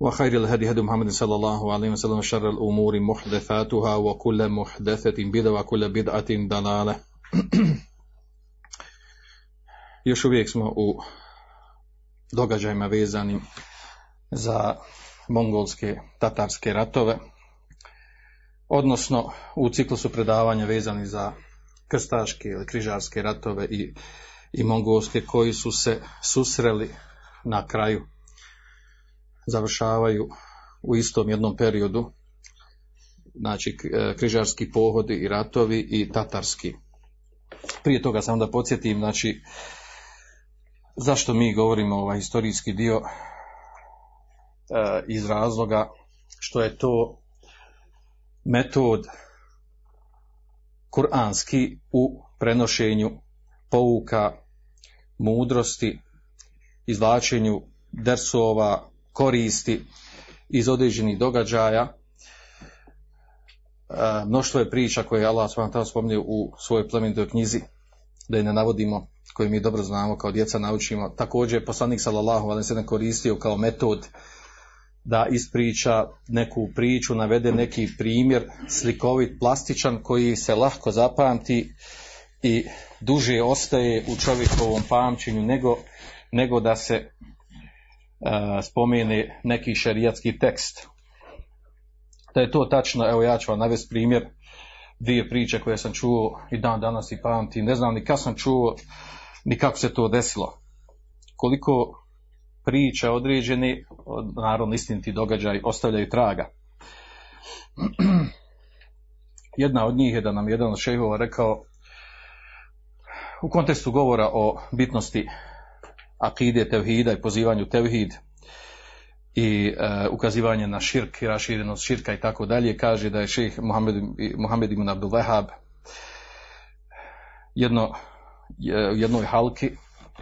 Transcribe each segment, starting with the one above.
وخير الهدي هدي محمد صلى الله عليه وسلم وشر الأمور محدثاتها وكل محدثة بدعة وكل بدعة ضلالة Još uvijek smo u događajima vezanim za mongolske tatarske ratove, odnosno u ciklusu predavanja vezani za krstaške ili križarske ratove i, i mongolske koji su se susreli na kraju, završavaju u istom jednom periodu, znači križarski pohodi i ratovi i tatarski. Prije toga samo da podsjetim, znači, zašto mi govorimo ovaj historijski dio e, iz razloga što je to metod kuranski u prenošenju pouka, mudrosti, izvlačenju dersova, koristi iz određenih događaja. E, mnoštvo je priča koje je Allah s.w.t. spominje u svojoj plemenitoj knjizi, da je ne navodimo, koje mi dobro znamo, kao djeca naučimo. Također je poslanik sallallahu alejhi ve koristio kao metod da ispriča neku priču, navede neki primjer slikovit, plastičan koji se lahko zapamti i duže ostaje u čovjekovom pamćenju nego, nego da se spomene neki šerijatski tekst. Da je to tačno, evo ja ću vam navesti primjer dvije priče koje sam čuo i dan danas i pamtim. Ne znam ni kad sam čuo, ni kako se to desilo. Koliko priče određeni, naravno istiniti događaj, ostavljaju traga. Jedna od njih je da nam jedan od šehova rekao u kontekstu govora o bitnosti akide tevhida i pozivanju tevhid i e, ukazivanje na širk i raširenost širka i tako dalje, kaže da je šeh Muhammed, Muhammed ibn Abdul Wahab jedno, jednoj halki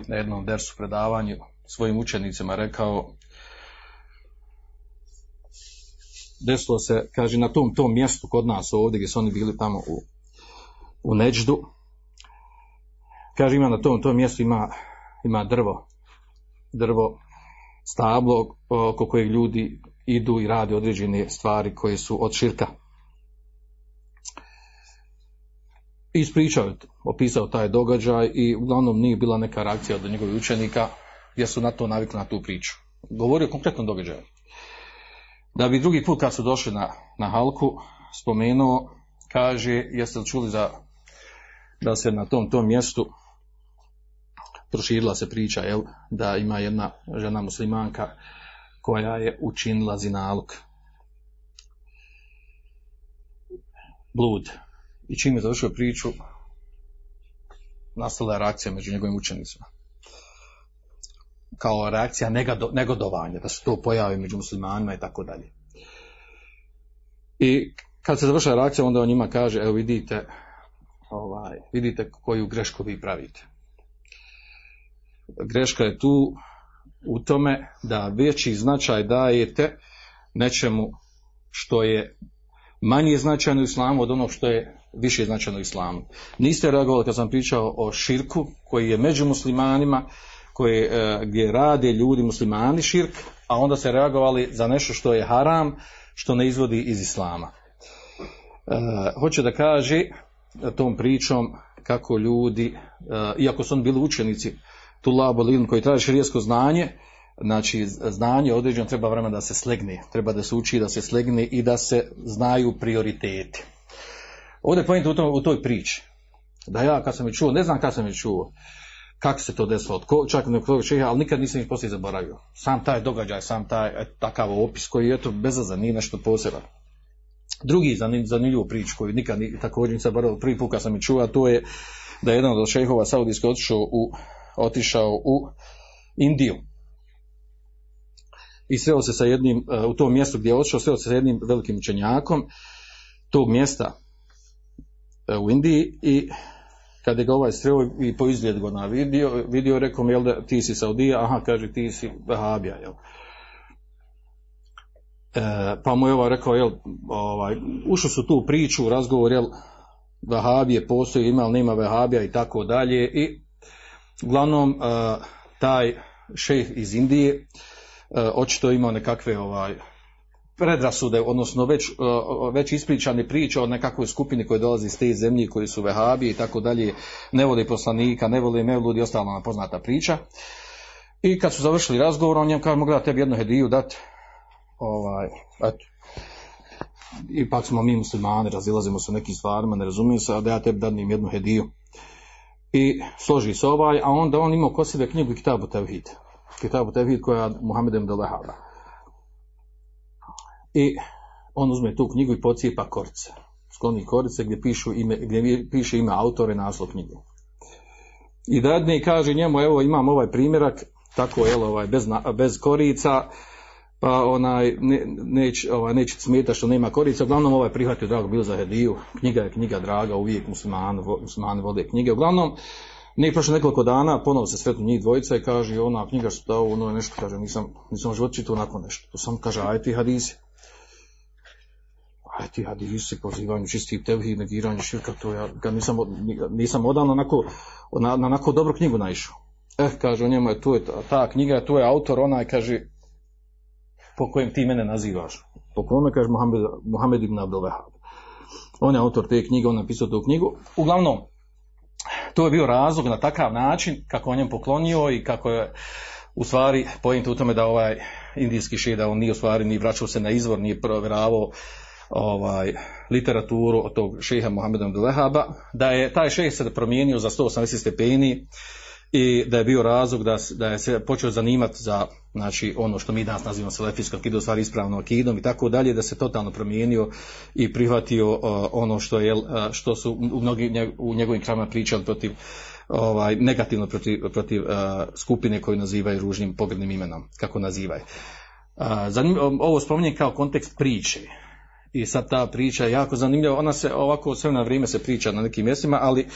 na jednom dersu predavanju svojim učenicima rekao desilo se, kaže, na tom, tom mjestu kod nas ovdje gdje su oni bili tamo u, u Neđdu, kaže, ima na tom, tom mjestu ima, ima drvo, drvo, stablo oko kojeg ljudi idu i rade određene stvari koje su od širka. Ispričao je, opisao taj događaj i uglavnom nije bila neka reakcija od njegovih učenika, jer su na to navikli na tu priču. Govorio o konkretnom događaju. Da bi drugi put kad su došli na, na halku spomenuo, kaže, jeste li čuli za, da se na tom tom mjestu proširila se priča, jel, da ima jedna žena muslimanka koja je učinila zinaluk. Blud. I čim je završio priču, nastala je reakcija među njegovim učenicima kao reakcija negodovanja, da se to pojavi među muslimanima i tako dalje. I kad se završava reakcija, onda on njima kaže, evo vidite, ovaj, vidite koju grešku vi pravite. Greška je tu u tome da veći značaj dajete nečemu što je manje značajno islamu od onog što je više značajno u islamu. Niste reagovali kad sam pričao o širku koji je među muslimanima, koje, gdje rade ljudi muslimani širk, a onda se reagovali za nešto što je haram, što ne izvodi iz islama. E, hoće da kaže tom pričom kako ljudi, e, iako su oni bili učenici Tulabo Lilin koji traže širijesko znanje, znači znanje određeno treba vremena da se slegne, treba da se uči da se slegne i da se znaju prioriteti. Ovdje je u, u toj priči. Da ja kad sam je čuo, ne znam kad sam je čuo, kako se to desilo, od ko, čak nekog šeha, ali nikad nisam ih poslije zaboravio. Sam taj događaj, sam taj et, takav opis koji eto bezazan, nije nešto poseban. Drugi zanim- zanimljivu priču koju nikad ni, također nisam zaboravio, prvi put kad sam je čuo, a to je da je jedan od šehova saudijskih otišao u, otišao u Indiju. I sreo se sa jednim, e, u tom mjestu gdje je otišao, sreo se sa jednim velikim učenjakom tog mjesta e, u Indiji i kad je ga ovaj sreo i po izgled ga na vidio, rekao mi, jel da ti si Saudija, aha, kaže ti si Vahabija, jel? E, pa mu je ovaj rekao, jel, ovaj, ušli su tu priču, razgovor, jel, Vahabije postoji, ima li nema Vahabija i tako dalje i uglavnom e, taj šejh iz Indije e, očito imao nekakve ovaj predrasude, odnosno već, e, već ispričane priče o nekakvoj skupini koji dolazi iz te zemlje, koji su vehabije i tako dalje, ne voli poslanika, ne voli mevludi, ostala nam poznata priča. I kad su završili razgovor, on njemu kaže, mogu da tebi jednu hediju dati, ovaj, eto, ipak smo mi muslimani, razilazimo se u nekim stvarima, ne razumijem se, a da ja tebi danim jednu hediju. I složi se ovaj, a onda on imao kod sebe knjigu Kitabu Tevhid. Kitabu Tevhid koja je Muhammed ibn Delehaba. I on uzme tu knjigu i pocijepa korice. Skloni korice gdje, pišu ime, gdje piše ime autora i naslov knjige. I dadne i kaže njemu, evo imam ovaj primjerak, tako je, ovaj, bez, bez korica, pa onaj, ne, neć, ovaj, neće smeta što nema korica, uglavnom ovaj prihvatio drago bilo za hediju, knjiga je knjiga draga, uvijek muslimani, muslimani vode knjige, uglavnom, nije prošlo nekoliko dana, ponovo se sretnu njih dvojica i kaže, ona knjiga što dao, ono je nešto, kaže, nisam, nisam u životu čitao onako nešto, to sam kaže, aj ti hadisi, aj ti hadisi, pozivanju čistih tevhid, negiranje širka, to ja ga nisam, nisam odavno onako, na, na onako dobru knjigu naišao. Eh, kaže, o njemu je, tu je ta, ta knjiga, tu je autor, onaj, kaže, po kojem ti mene nazivaš. Po kome, kaže, Mohamed, Mohamed ibn Abdel Wahab. On je autor te knjige, on je napisao tu knjigu. Uglavnom, to je bio razlog na takav način kako on njem poklonio i kako je u stvari pojent u tome da ovaj indijski šeda, on nije u stvari ni vraćao se na izvor, nije provjeravao ovaj, literaturu od tog šeha Mohameda Abdelehaba, da je taj šeh se promijenio za 180 stepeni i da je bio razlog da, da je se počeo zanimati za znači, ono što mi danas nazivamo selefijskom akidom, stvari ispravnom akidom i tako dalje, da se totalno promijenio i prihvatio uh, ono što, je, uh, što su mnogi, u njegovim kramama pričali protiv ovaj, negativno protiv, protiv uh, skupine koju nazivaju ružnim pogrednim imenom, kako nazivaju. Uh, zanim, ovo spominjem kao kontekst priče, i sad ta priča je jako zanimljiva, ona se ovako sve na vrijeme se priča na nekim mjestima, ali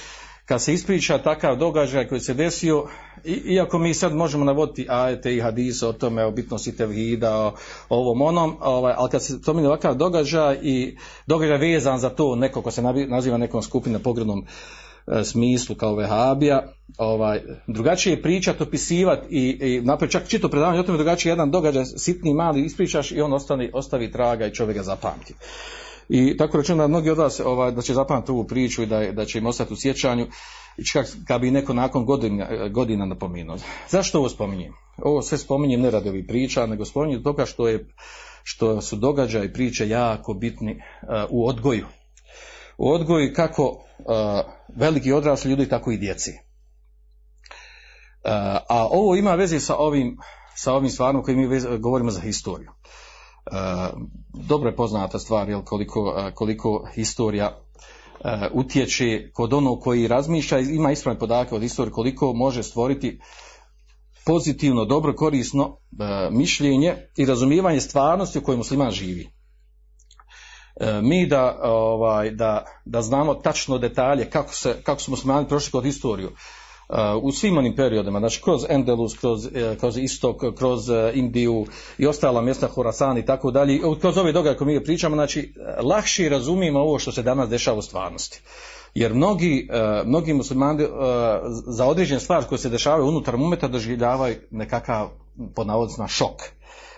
kad se ispriča takav događaj koji se desio, i, iako mi sad možemo navoditi ajete i hadise o tome, o bitnosti tevhida, o, ovom onom, ovaj, ali kad se spominje ovakav događaj i događaj vezan za to neko ko se naziva nekom skupinom pogrednom e, smislu kao vehabija, ovaj, drugačije je pričati, opisivati i, i naprijed čak čito predavanje o tome drugačije jedan događaj, sitni, mali, ispričaš i on ostani, ostavi traga i čovjek ga zapamti. I tako računam da mnogi od vas ovaj, da će zapamati ovu priču i da, da će im ostati u sjećanju, čak kad bi neko nakon godina, godina napomenuo. Zašto ovo spominjem? Ovo sve spominjem ne radi ovih priča, nego spominjem toga što, je, što su događaje i priče jako bitni uh, u odgoju. U odgoju kako uh, veliki odrasli ljudi, tako i djeci. Uh, a ovo ima veze sa ovim, sa ovim stvarima koji mi govorimo za historiju. Uh, dobro je poznata stvar jel, koliko, uh, koliko historija uh, utječe kod onog koji razmišlja ima ispravne podatke od historije koliko može stvoriti pozitivno, dobro, korisno mišljenje i razumijevanje stvarnosti u kojoj musliman živi. Mi da, ovaj, da, da znamo tačno detalje kako, se, kako su muslimani prošli kod historiju, u svim onim periodima, znači kroz Endelus, kroz, kroz Istok, kroz Indiju i ostala mjesta Horasan i tako dalje, kroz ove događaje koje mi pričamo, znači lakše razumijemo ovo što se danas dešava u stvarnosti. Jer mnogi, mnogi muslimani za određene stvari koje se dešavaju unutar umeta doživljavaju nekakav, pod navodicima, šok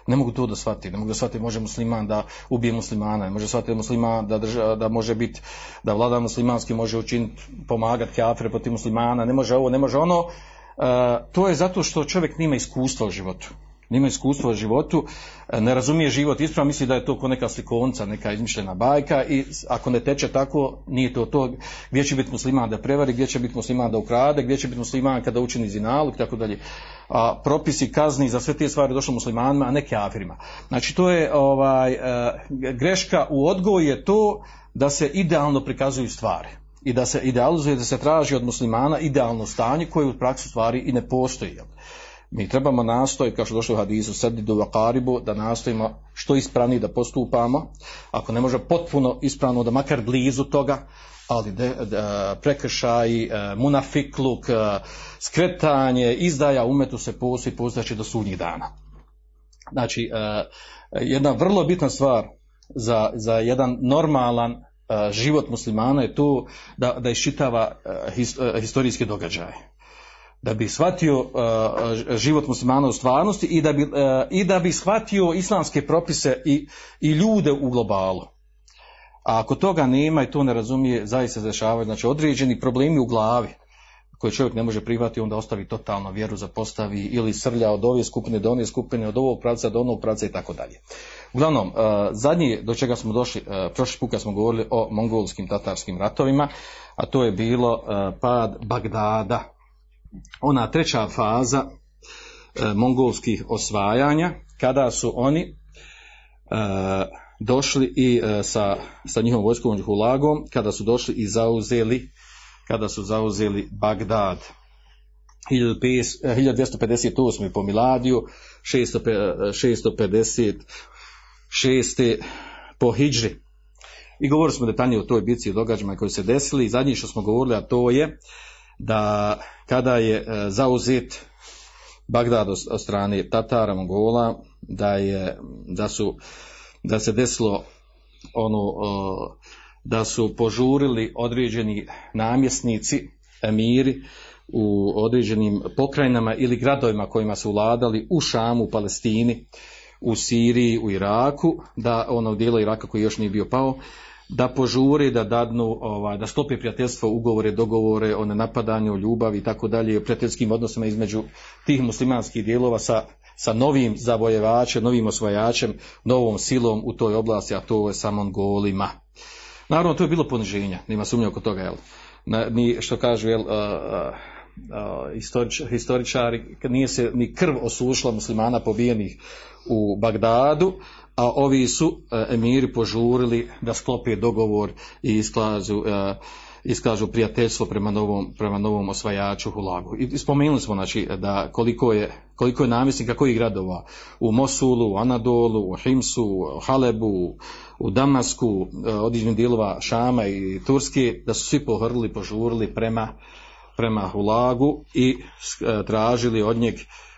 ne mogu to da shvati, ne mogu da shvati može musliman da ubije muslimana, ne može shvatiti musliman da, drža, da može biti, da vlada muslimanski može učiniti, pomagati kafire protiv muslimana, ne može ovo, ne može ono, uh, to je zato što čovjek nima iskustva u životu. Nema iskustva u životu, e, ne razumije život ispravno, misli da je to ko neka slikovnica, neka izmišljena bajka i ako ne teče tako, nije to to gdje će biti musliman da prevari, gdje će biti musliman da ukrade, gdje će biti musliman kada učini zinalog i tako dalje. A propisi kazni za sve te stvari došlo muslimanima, a ne kafirima. Znači to je ovaj, e, greška u odgoju je to da se idealno prikazuju stvari i da se idealizuje, da se traži od muslimana idealno stanje koje u praksi stvari i ne postoji. Mi trebamo nastojiti, kao što došlo u hadisu, srdidu vakaribu, da nastojimo što ispravnije da postupamo, ako ne može potpuno ispravno, da makar blizu toga, ali de, de- prekršaji, e, munafikluk, e, skretanje, izdaja umetu se postoji, postojeći do sudnjih dana. Znači, e, jedna vrlo bitna stvar za, za jedan normalan e, život muslimana je to da, da iščitava e, his- e, historijske događaje. Da bi shvatio e, život muslimana u stvarnosti i da bi, e, i da bi shvatio islamske propise i, i ljude u globalu. A ako toga nema i to ne razumije, zaista se dešavaju znači određeni problemi u glavi koje čovjek ne može prihvatiti, onda ostavi totalno vjeru, zapostavi ili srlja od ove skupine do one skupine, od ovog pravca do onog pravca i tako dalje. Uglavnom, uh, zadnji do čega smo došli, uh, prošli put kad smo govorili o mongolskim tatarskim ratovima, a to je bilo uh, pad Bagdada. Ona treća faza uh, mongolskih osvajanja, kada su oni uh, došli i uh, sa, sa njihovom vojskom Hulagom, kada su došli i zauzeli kada su zauzeli Bagdad 1500 eh, 1258. po Miladiju 650 656. po Hidžri i govorili smo detaljnije o toj bici i događajima koji se desili i zadnji što smo govorili a to je da kada je eh, zauzet Bagdad od, strane Tatara, Mongola da je da su da se desilo ono uh, da su požurili određeni namjesnici, emiri u određenim pokrajinama ili gradovima kojima su vladali u Šamu, u Palestini, u Siriji, u Iraku, da ono dijelo Iraka koji još nije bio pao, da požuri, da dadnu, ovaj, da stopi prijateljstvo, ugovore, dogovore o nenapadanju, ljubavi i tako dalje, prijateljskim odnosima između tih muslimanskih dijelova sa, sa novim zavojevačem, novim osvajačem, novom silom u toj oblasti, a to je sa Mongolima. Naravno, to je bilo poniženja, nema sumnje oko toga, jel? Na, ni, što kažu, jel, uh, historič, historičari, nije se ni krv osušila muslimana pobijenih u Bagdadu, a ovi su uh, emiri požurili da sklope dogovor i iskažu, uh, iskažu prijateljstvo prema novom, prema novom osvajaču Hulagu. I spomenuli smo znači, da koliko je, koliko je namjesnika kojih gradova u Mosulu, u Anadolu, u Himsu, u Halebu, u Damasku, određenih dijelova Šama i Turske, da su svi pohrlili, požurili prema, prema Hulagu i e, tražili od njeg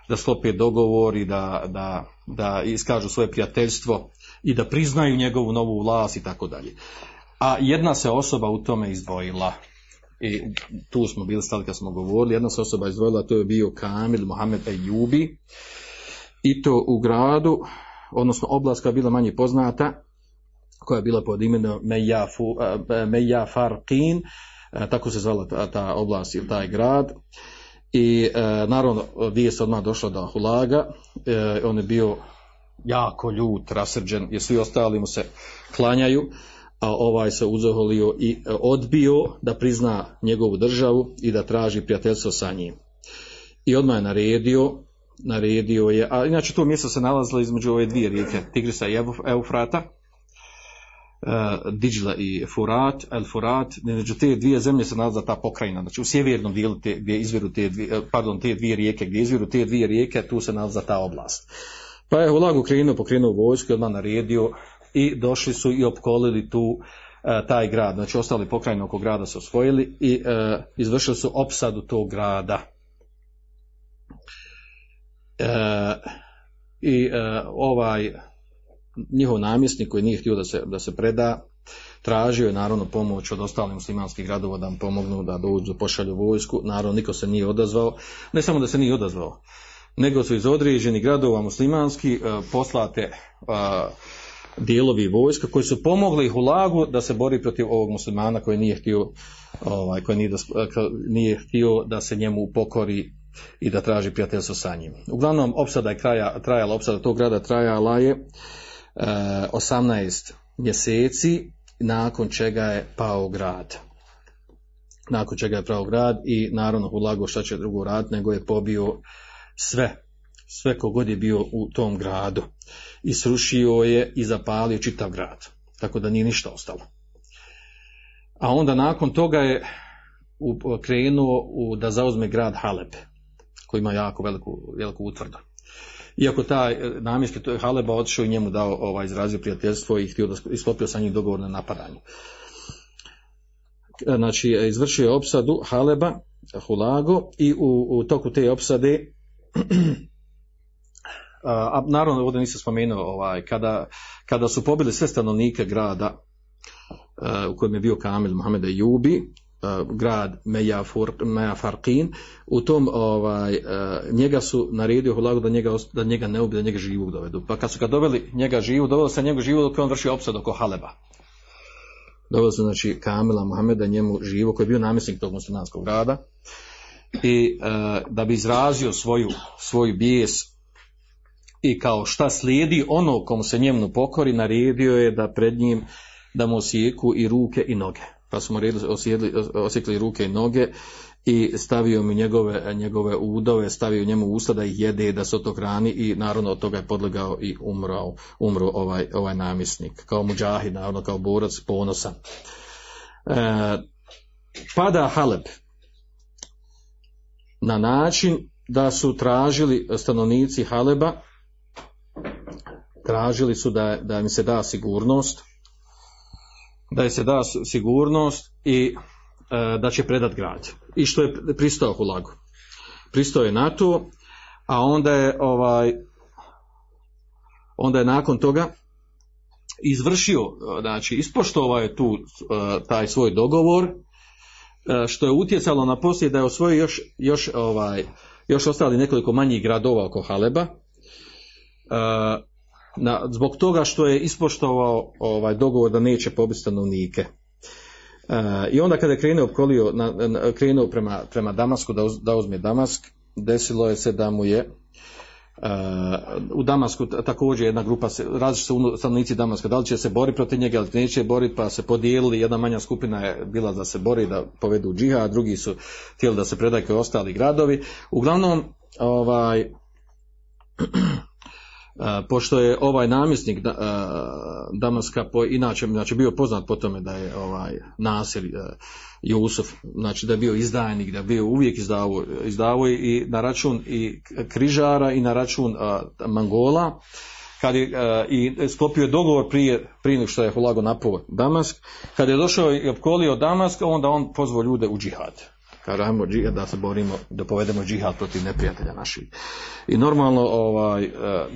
da sklope dogovor i da, da, da iskažu svoje prijateljstvo i da priznaju njegovu novu vlast i tako dalje. A jedna se osoba u tome izdvojila. I tu smo bili stali kad smo govorili, jedna se osoba izdvojila, to je bio Kamil Mohamed Ejubi i to u gradu, odnosno oblast koja je bila manje poznata, koja je bila pod imenom Meja Farqin, tako se zvala ta, ta oblast ili taj grad. I e, naravno vijest odmah došla do Hulaga, e, on je bio jako ljut, rasrđen, jer svi ostali mu se klanjaju, a ovaj se uzoholio i odbio da prizna njegovu državu i da traži prijateljstvo sa njim. I odmah je naredio, naredio je, a inače to mjesto se nalazilo između ove dvije rijeke, Tigrisa i Eufrata, Diđla i Furat, El Furat, među te dvije zemlje se nalaza ta pokrajina, znači u sjevernom dijelu te, gdje izviru te dvije, pardon, te dvije rijeke, gdje izviru te dvije rijeke, tu se nalaza ta oblast. Pa je Hulag krenuo, pokrenuo vojsku, odmah naredio i došli su i opkolili tu uh, taj grad, znači ostali pokrajine oko grada su osvojili i uh, izvršili su opsadu tog grada. Uh, I ovaj njihov namjesnik koji nije htio da se, da se preda, tražio je naravno pomoć od ostalih muslimanskih gradova da mu pomognu da dođu, pošalju vojsku, naravno niko se nije odazvao, ne samo da se nije odazvao, nego su iz određenih gradova muslimanski uh, poslate uh, dijelovi vojska koji su pomogli Hulagu da se bori protiv ovog muslimana koji nije htio ovaj koji nije, da, nije htio da se njemu pokori i da traži prijateljstvo sa njim. Uglavnom, opsada je kraja, trajala, opsada tog grada trajala je e, 18 mjeseci, nakon čega je pao grad. Nakon čega je pao grad i naravno ulago šta će drugo raditi, nego je pobio sve, sve kogod je bio u tom gradu. I srušio je i zapalio čitav grad. Tako da nije ništa ostalo. A onda nakon toga je krenuo da zauzme grad Haleb, koji ima jako veliku, veliku utvrdu. Iako taj namjenski to je Haleba otišao i njemu dao ovaj, izrazio prijateljstvo i htio da isklopio sa njim dogovor na napadanje. Znači, izvršio je opsadu Haleba, Hulago i u, u toku te opsade a naravno ovdje nisam spomenuo ovaj, kada, kada su pobili sve stanovnike grada u kojem je bio Kamil Mohamed Jubi, grad Meja, Meja Farkin, u tom ovaj, njega su naredio Hulagu da njega, da njega ne ubije, da njega živog dovedu. Pa kad su ga doveli njega živu, doveli se njega živu dok on vrši opsad oko Haleba. Doveli su znači Kamila Mohameda njemu živo koji je bio namjesnik tog muslimanskog grada i da bi izrazio svoju, svoju bijes i kao šta slijedi ono komu se njemu pokori, naredio je da pred njim da mu osijeku i ruke i noge. Pa smo osjekli ruke i noge i stavio mu njegove, njegove udove, stavio njemu usta da ih jede, da se od tog hrani i naravno od toga je podlegao i umro, umro ovaj, ovaj namjesnik. Kao muđahid, naravno kao borac, ponosan. E, pada Haleb na način da su tražili stanovnici Haleba tražili su da, da im se da sigurnost da se da sigurnost i e, da će predat grad. I što je pristao Hulagu. Pristao je na to, a onda je ovaj onda je nakon toga izvršio, znači ispoštovao je tu e, taj svoj dogovor, e, što je utjecalo na poslije da je osvojio još, još, ovaj, još ostali nekoliko manjih gradova oko Haleba, na, zbog toga što je ispoštovao ovaj dogovor da neće pobiti stanovnike. E, I onda kada je krenuo, opkolio, na, na, krenuo prema, prema Damasku da, uz, da uzme Damask, desilo je se da mu je Uh, u Damasku također jedna grupa, se, različite stanovnici Damaska, da li će se boriti protiv njega ili neće boriti, pa se podijelili, jedna manja skupina je bila da se bori, da povedu džiha, a drugi su htjeli da se predaju ostali gradovi. Uglavnom, ovaj, pošto je ovaj namjesnik Damaska po, inače znači bio poznat po tome da je ovaj Nasir Jusuf znači da je bio izdajnik da je bio uvijek izdavao, izdavao i na račun i križara i na račun Mangola kad je, i sklopio dogovor prije, prije nego što je Hulago napao Damask. Kad je došao i opkolio Damask onda on pozvao ljude u džihad kaže ajmo da se borimo, da povedemo džihad protiv neprijatelja naših. I normalno ovaj, e,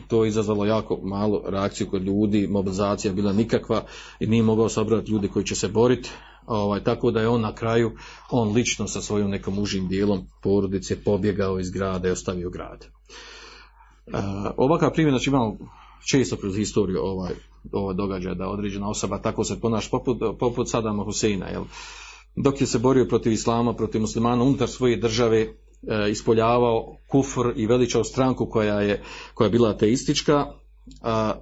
to je izazvalo jako malo reakciju kod ljudi, mobilizacija bila nikakva i nije mogao sabrati ljudi koji će se boriti, ovaj, tako da je on na kraju, on lično sa svojim nekom užim dijelom porodice pobjegao iz grada i ostavio grad. Uh, ovakav primjer, znači imamo često kroz historiju ovaj, ovaj događaj da određena osoba tako se ponaša poput, poput Sadama Huseina, jel? Dok je se borio protiv islama, protiv muslimana unutar svoje države e, ispoljavao kufr i veličao stranku koja je, koja je bila ateistička,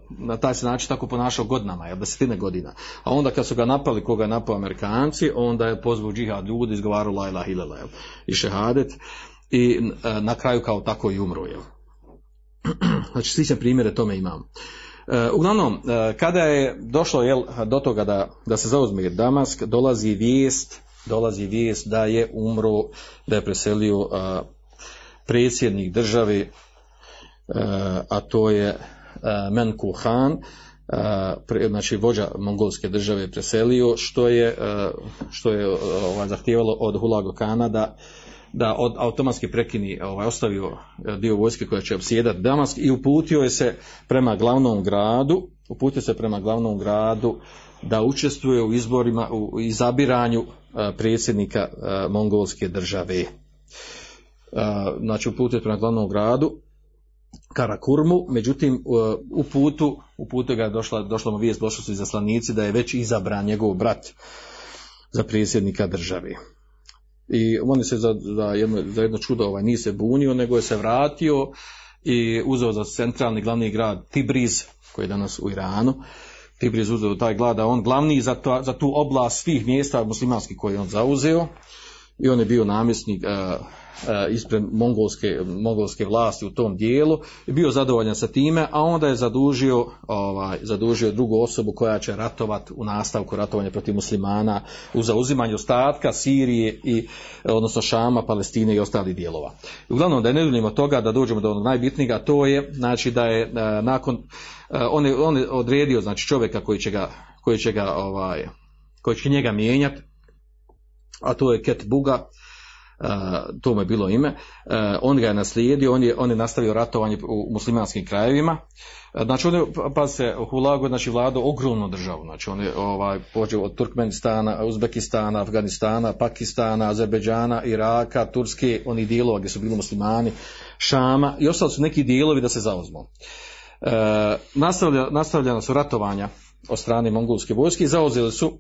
na taj se način tako ponašao godinama, jer desetine godina. A onda kad su ga napali, koga napao Amerikanci, onda je pozvao džihad ljudi, izgovarao la ilaha illallah i šehadet i a, na kraju kao tako i umro. Jel. Znači slične primjere tome imam. E, uglavnom, e, kada je došlo jel, do toga da, da se zauzme Damask, dolazi vijest, dolazi vijest da je umro, da je preselio a, predsjednik države, a, a to je a, Menku Han, pre, znači vođa mongolske države preselio, što je, što je ovaj, zahtijevalo od Hulago Kana da, da od, automatski prekini, ovaj, ostavio dio vojske koja će obsjedati Damask i uputio je se prema glavnom gradu, uputio se prema glavnom gradu da učestvuje u izborima, u izabiranju predsjednika mongolske države. Znači uputio prema glavnom gradu Karakurmu, međutim u putu, u putu ga je došla, došla mu vijest, došli su izaslanici da je već izabran njegov brat za predsjednika države. i on se za, za, jedno, za jedno čudo ovaj, nije se bunio, nego je se vratio i uzeo za centralni glavni grad Tibriz, koji je danas u Iranu. Tibriz uzeo taj grad, a on glavni za, to, za tu oblast svih mjesta muslimanskih koje je on zauzeo. I on je bio namjesnik uh, ispred mongolske, mongolske vlasti u tom dijelu bio zadovoljan sa time, a onda je zadužio, ovaj, zadužio drugu osobu koja će ratovati u nastavku ratovanja protiv muslimana u zauzimanju ostatka Sirije i odnosno Šama, Palestine i ostalih dijelova. Uglavnom da ne duljimo toga da dođemo do onog najbitnijeg, a to je znači da je uh, nakon on je, on je odredio znači čovjeka koji će ga, koji će ga ovaj, koji će njega mijenjati a to je Ket Buga, to mu je bilo ime, uh, on ga je naslijedio, on je, on je nastavio ratovanje u muslimanskim krajevima, Znači on je, pa se Hulago, znači vladao ogromnu državu, znači on je ovaj, počeo od Turkmenistana, Uzbekistana, Afganistana, Pakistana, Azerbeđana, Iraka, Turske, oni dijelova gdje su bili muslimani, Šama i ostali su neki dijelovi da se zauzmu. E, nastavlja, nastavljena su ratovanja od strane mongolske vojske i zauzeli su,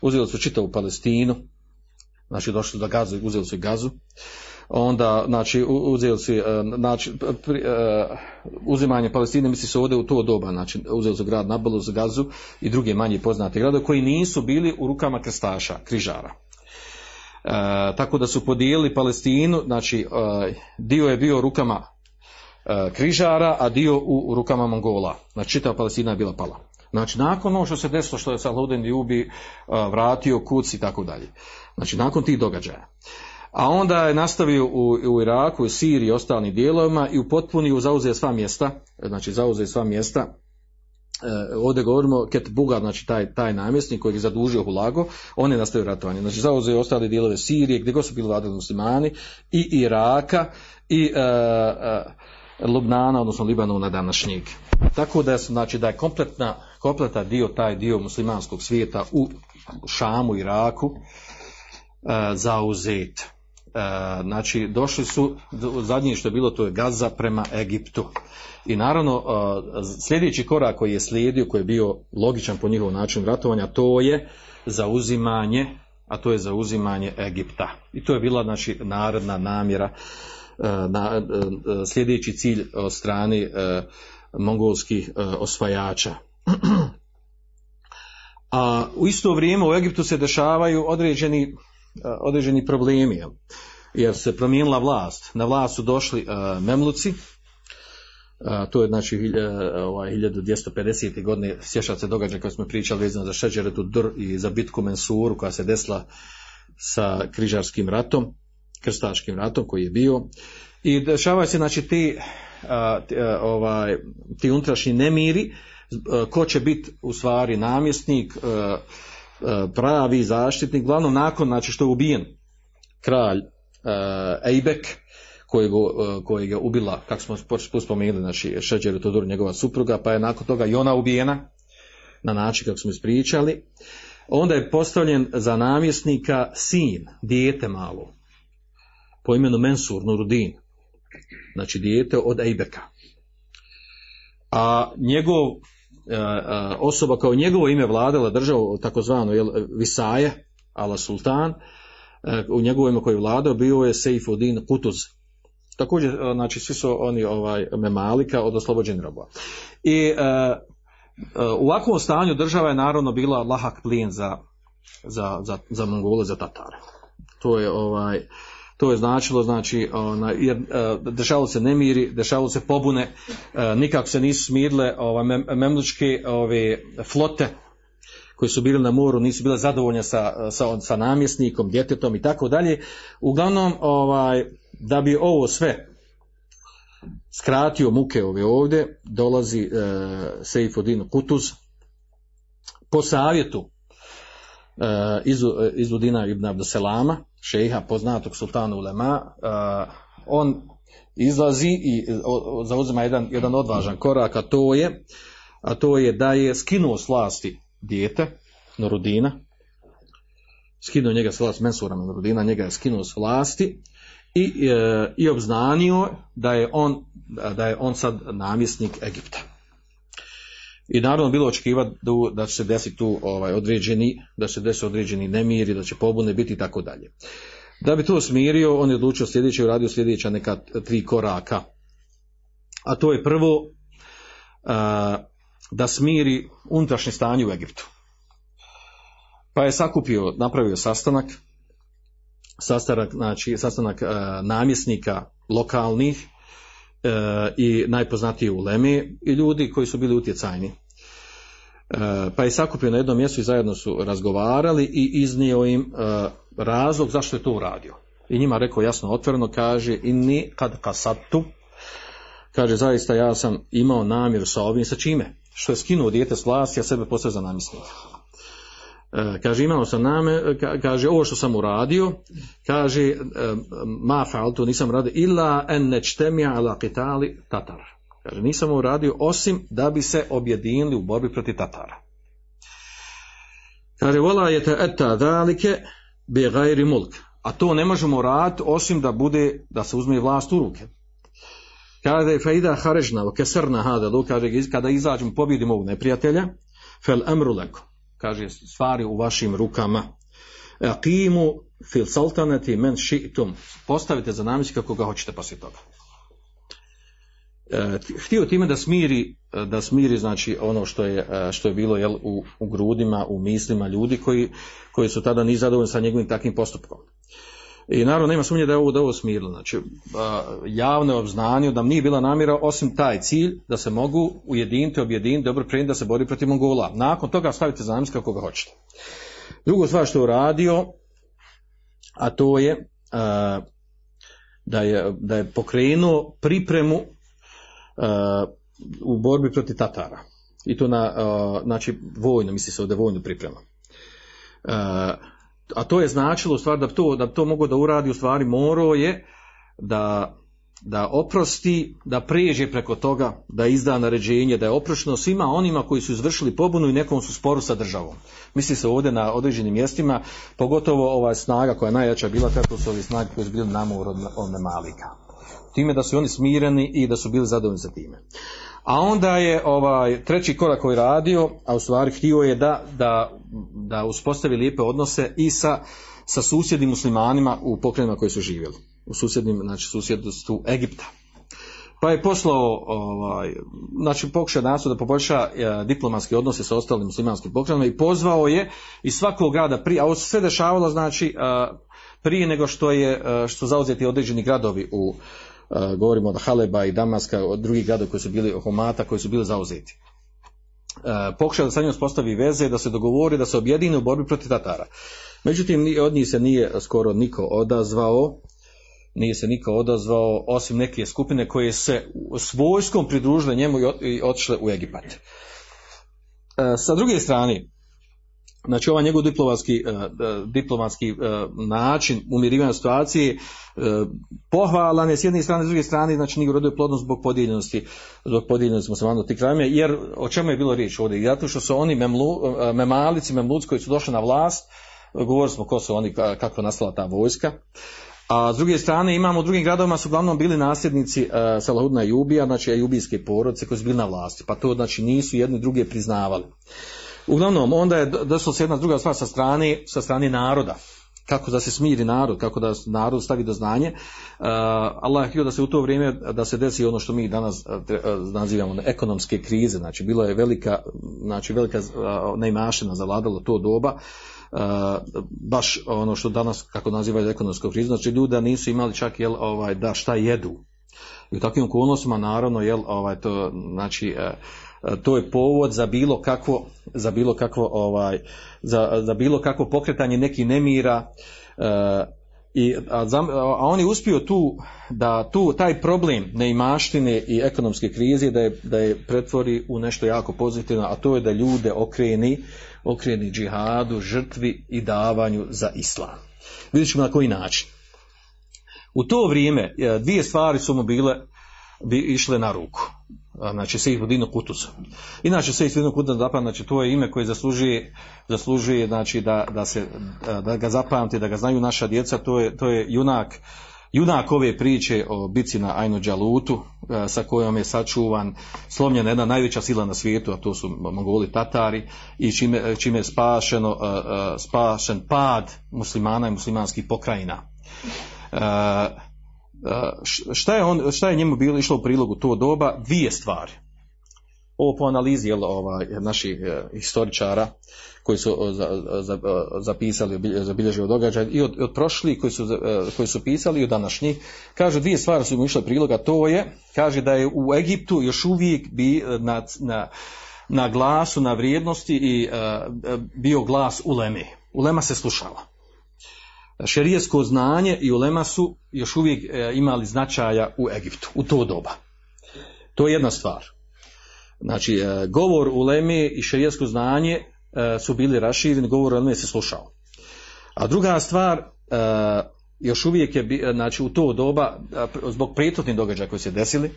uzeli su čitavu Palestinu, znači došli do gazu, uzeli su gazu, onda znači uzeli su, znači, pri, uh, uzimanje Palestine misli se ovdje u to doba, znači uzeli su grad Nablus, gazu i druge manje poznate grade koji nisu bili u rukama krstaša, križara. Uh, tako da su podijelili Palestinu, znači uh, dio je bio u rukama uh, križara, a dio u, u rukama Mongola. Znači čitava Palestina je bila pala. Znači nakon ono što se desilo što je Saludin Ljubi vratio kuc i tako dalje. Znači, nakon tih događaja. A onda je nastavio u, u Iraku, u Siriji i ostalim dijelovima i u potpuniju zauzeo sva mjesta, znači zauzeo sva mjesta, e, ovdje govorimo Ket Bugar, znači taj, taj namjesnik koji je zadužio Hulago, on je nastavio ratovanje. Znači zauzeo ostale dijelove Sirije, gdje god su bili vladali muslimani, i Iraka, i e, e, Lubnana, odnosno Libanona današnjeg. Tako da znači, da je kompletna, kompletan dio, taj dio muslimanskog svijeta u Šamu, Iraku, e, zauzet. E, znači, došli su, zadnje što je bilo, to je Gaza prema Egiptu. I naravno, e, sljedeći korak koji je slijedio, koji je bio logičan po njihovom načinu ratovanja, to je zauzimanje, a to je zauzimanje Egipta. I to je bila, znači, narodna namjera, na, sljedeći cilj od strane mongolskih osvajača. A u isto vrijeme u Egiptu se dešavaju određeni određeni problemi, jer se promijenila vlast. Na vlast su došli uh, Memluci, uh, to je znači uh, ovaj, 1250. godine, sjećat se događaja koje smo pričali vezano za Šeđeretu Dr i za bitku Mensuru koja se desila sa križarskim ratom, krstaškim ratom koji je bio. I dešavaju se znači ti, ovaj, ti unutrašnji nemiri, ko će biti u stvari namjesnik, uh, pravi zaštitnik, glavno nakon znači što je ubijen kralj Ejbek, kojeg, kojeg je ubila, kako smo spomenuli, znači Šeđer Todor, njegova supruga, pa je nakon toga i ona ubijena, na način kako smo ispričali. Onda je postavljen za namjesnika sin, dijete malo, po imenu Mensur Nurudin, znači dijete od Ejbeka. A njegov E, e, osoba kao njegovo ime vladala državu takozvano Visaje, ala sultan, e, u njegovo ime koji je vladao bio je Seifuddin Kutuz. Također, znači, svi su oni ovaj, memalika od oslobođenih robova. I u ovakvom stanju država je naravno bila lahak plijen za, za, za, za Mongole, za Tatare. To je ovaj, to je značilo znači ona jer uh, dešavalo se nemiri, dešavalo se pobune, uh, nikako se nisu smirile ova mem, memlučke ove flote koji su bili na moru, nisu bile zadovoljne sa, sa, sa namjesnikom, djetetom i tako dalje. Uglavnom, ovaj, da bi ovo sve skratio muke ove ovdje, dolazi Seifuddin Kutuz po savjetu iz, iz Udina ibn Abdeselama, šeha poznatog sultana Ulema, uh, on izlazi i o, zauzima jedan, jedan odvažan korak, a to je, a to je da je skinuo s vlasti dijete, Norudina, skinuo njega s vlasti, Mensura Norudina, njega je skinuo s vlasti i, e, i obznanio da je on, da je on sad namjesnik Egipta. I naravno bilo očekivati da, će se desiti tu ovaj, određeni, da će desiti određeni nemiri, da će pobune biti i tako dalje. Da bi to smirio, on je odlučio sljedeće, uradio sljedeća neka tri koraka. A to je prvo da smiri unutrašnje stanje u Egiptu. Pa je sakupio, napravio sastanak, sastanak, znači sastanak namjesnika lokalnih i najpoznatiji uleme i ljudi koji su bili utjecajni. E, pa je sakupio na jednom mjestu i zajedno su razgovarali i iznio im e, razlog zašto je to uradio. I njima rekao jasno otvoreno, kaže inni kad kasatu, kaže zaista ja sam imao namjeru sa ovim, sa čime? Što je skinuo dijete s vlasti, a sebe postavio za namjesnika. E, kaže imao sam name, kaže ovo što sam uradio, kaže e, ma faltu nisam radio illa en nečtemija ala qitali tatar. Kaže nisam uradio osim da bi se objedinili u borbi protiv tatara. Kaže vola je te eta dalike bi gajri mulk. A to ne možemo raditi osim da bude, da se uzme vlast u ruke. Kaže fejda harežna, keserna hada, kaže kada izađemo, pobjedimo ovog neprijatelja, fel emru lekom kaže stvari u vašim rukama. Aqimu fil sultanati men ši'tum. Postavite za namjesnika koga hoćete poslije toga. E, htio time da smiri, da smiri znači ono što je, e, što je bilo jel, u, u grudima, u mislima ljudi koji, koji su tada ni zadovoljni sa njegovim takvim postupkom. I naravno nema sumnje da je ovo, da ovo smirilo. Znači, javno obznanju da nije bila namjera osim taj cilj da se mogu ujediniti, objediniti, dobro prenijeti da se bori protiv Mongola. Nakon toga stavite za namjenska koga hoćete. Drugo stvar što je uradio, a to je da je, da je pokrenuo pripremu u borbi protiv Tatara. I to na, znači, vojno, misli se ovdje vojnu pripremu a to je značilo u stvari da to, da to mogu da uradi u stvari morao je da, da oprosti, da prijeđe preko toga, da izda naređenje, da je oprošteno svima onima koji su izvršili pobunu i nekom su sporu sa državom. Misli se ovdje na određenim mjestima, pogotovo ova snaga koja je najjača bila, kako su ovi snage koji su bili namor od, od Malika. Time da su oni smireni i da su bili zadovoljni za time. A onda je ovaj treći korak koji radio, a u stvari htio je da, da, da uspostavi lijepe odnose i sa, sa susjednim muslimanima u pokrenima koji su živjeli. U susjednim, znači susjedstvu Egipta. Pa je poslao, ovaj, znači pokušao nasto da poboljša e, diplomatske odnose sa ostalim muslimanskim pokrenima i pozvao je iz svakog grada prije, a ovo se sve dešavalo znači e, prije nego što je e, što zauzeti određeni gradovi u govorimo od Haleba i Damaska, od drugih gradova koji su bili Homata, koji su bili zauzeti. Pokušao da sa njom postavi veze, da se dogovori, da se objedine u borbi protiv Tatara. Međutim, od njih se nije skoro niko odazvao, nije se niko odazvao, osim neke skupine koje se s vojskom pridružile njemu i otišle u Egipat. Sa druge strane, Znači ovaj njegov diplomatski, uh, diplomatski uh, način umirivanja situacije pohvalan je s jedne strane, s druge strane, znači nije urodio plodnost zbog podijeljenosti, zbog podijeljenosti muslimana tih krajima, jer o čemu je bilo riječ ovdje? Zato što su oni memlu, memalici, memluci koji su došli na vlast, govorili smo ko su oni, kako je nastala ta vojska, a s druge strane imamo u drugim gradovima su uglavnom bili nasljednici uh, Salahudna Jubija, znači Jubijske porodice koji su bili na vlasti, pa to znači nisu jedni druge priznavali. Uglavnom, onda je došla se jedna druga stvar sa strane, sa strane naroda. Kako da se smiri narod, kako da narod stavi do znanje. Uh, Allah je htio da se u to vrijeme da se desi ono što mi danas uh, nazivamo ekonomske krize. Znači, bilo je velika, znači velika uh, neimašina zavladalo to doba. Baš ono što danas kako nazivaju ekonomsku krizu, znači ljudi nisu imali čak jel, ovaj, da šta jedu. I u takvim okolnostima naravno jel, ovaj, to, znači, E, to je povod za bilo kakvo za bilo kakvo ovaj za, za bilo kakvo pokretanje nekih nemira uh, i a, a oni uspio tu da tu taj problem neimaštine i ekonomske krize da je, da je pretvori u nešto jako pozitivno a to je da ljude okreni okreni džihadu, žrtvi i davanju za islam. Vidjet ćemo na koji način. U to vrijeme e, dvije stvari su mu bile bi išle na ruku znači Sejf Budino Kutus. Inače Sejf Budino Kutus zapamti, znači to je ime koje zaslužuje, zaslužuje znači da, da, se, da ga zapamti, da ga znaju naša djeca, to je, to je junak, junak ove priče o bici na Ajnu Đalutu, sa kojom je sačuvan, slomljena jedna najveća sila na svijetu, a to su Mongoli Tatari, i čime, čime je spašeno, spašen pad muslimana i muslimanskih pokrajina. Šta, je on, šta je njemu bilo išlo u prilogu to doba? Dvije stvari. Ovo po analizi jel, ovaj, naših e, historičara koji su za, zapisali, zabilježili događaj i od, od prošlih koji su, koji su pisali i od današnjih, kaže dvije stvari su mu išle priloga, to je, kaže da je u Egiptu još uvijek bi na, na, na glasu, na vrijednosti i bio glas uleme. Ulema se slušala šerijesko znanje i ulema su još uvijek e, imali značaja u Egiptu, u to doba. To je jedna stvar. Znači, e, govor uleme i šerijesko znanje e, su bili rašireni, govor uleme se slušao. A druga stvar, još uvijek je, znači u to doba, zbog prethodnih događaja koji se desili,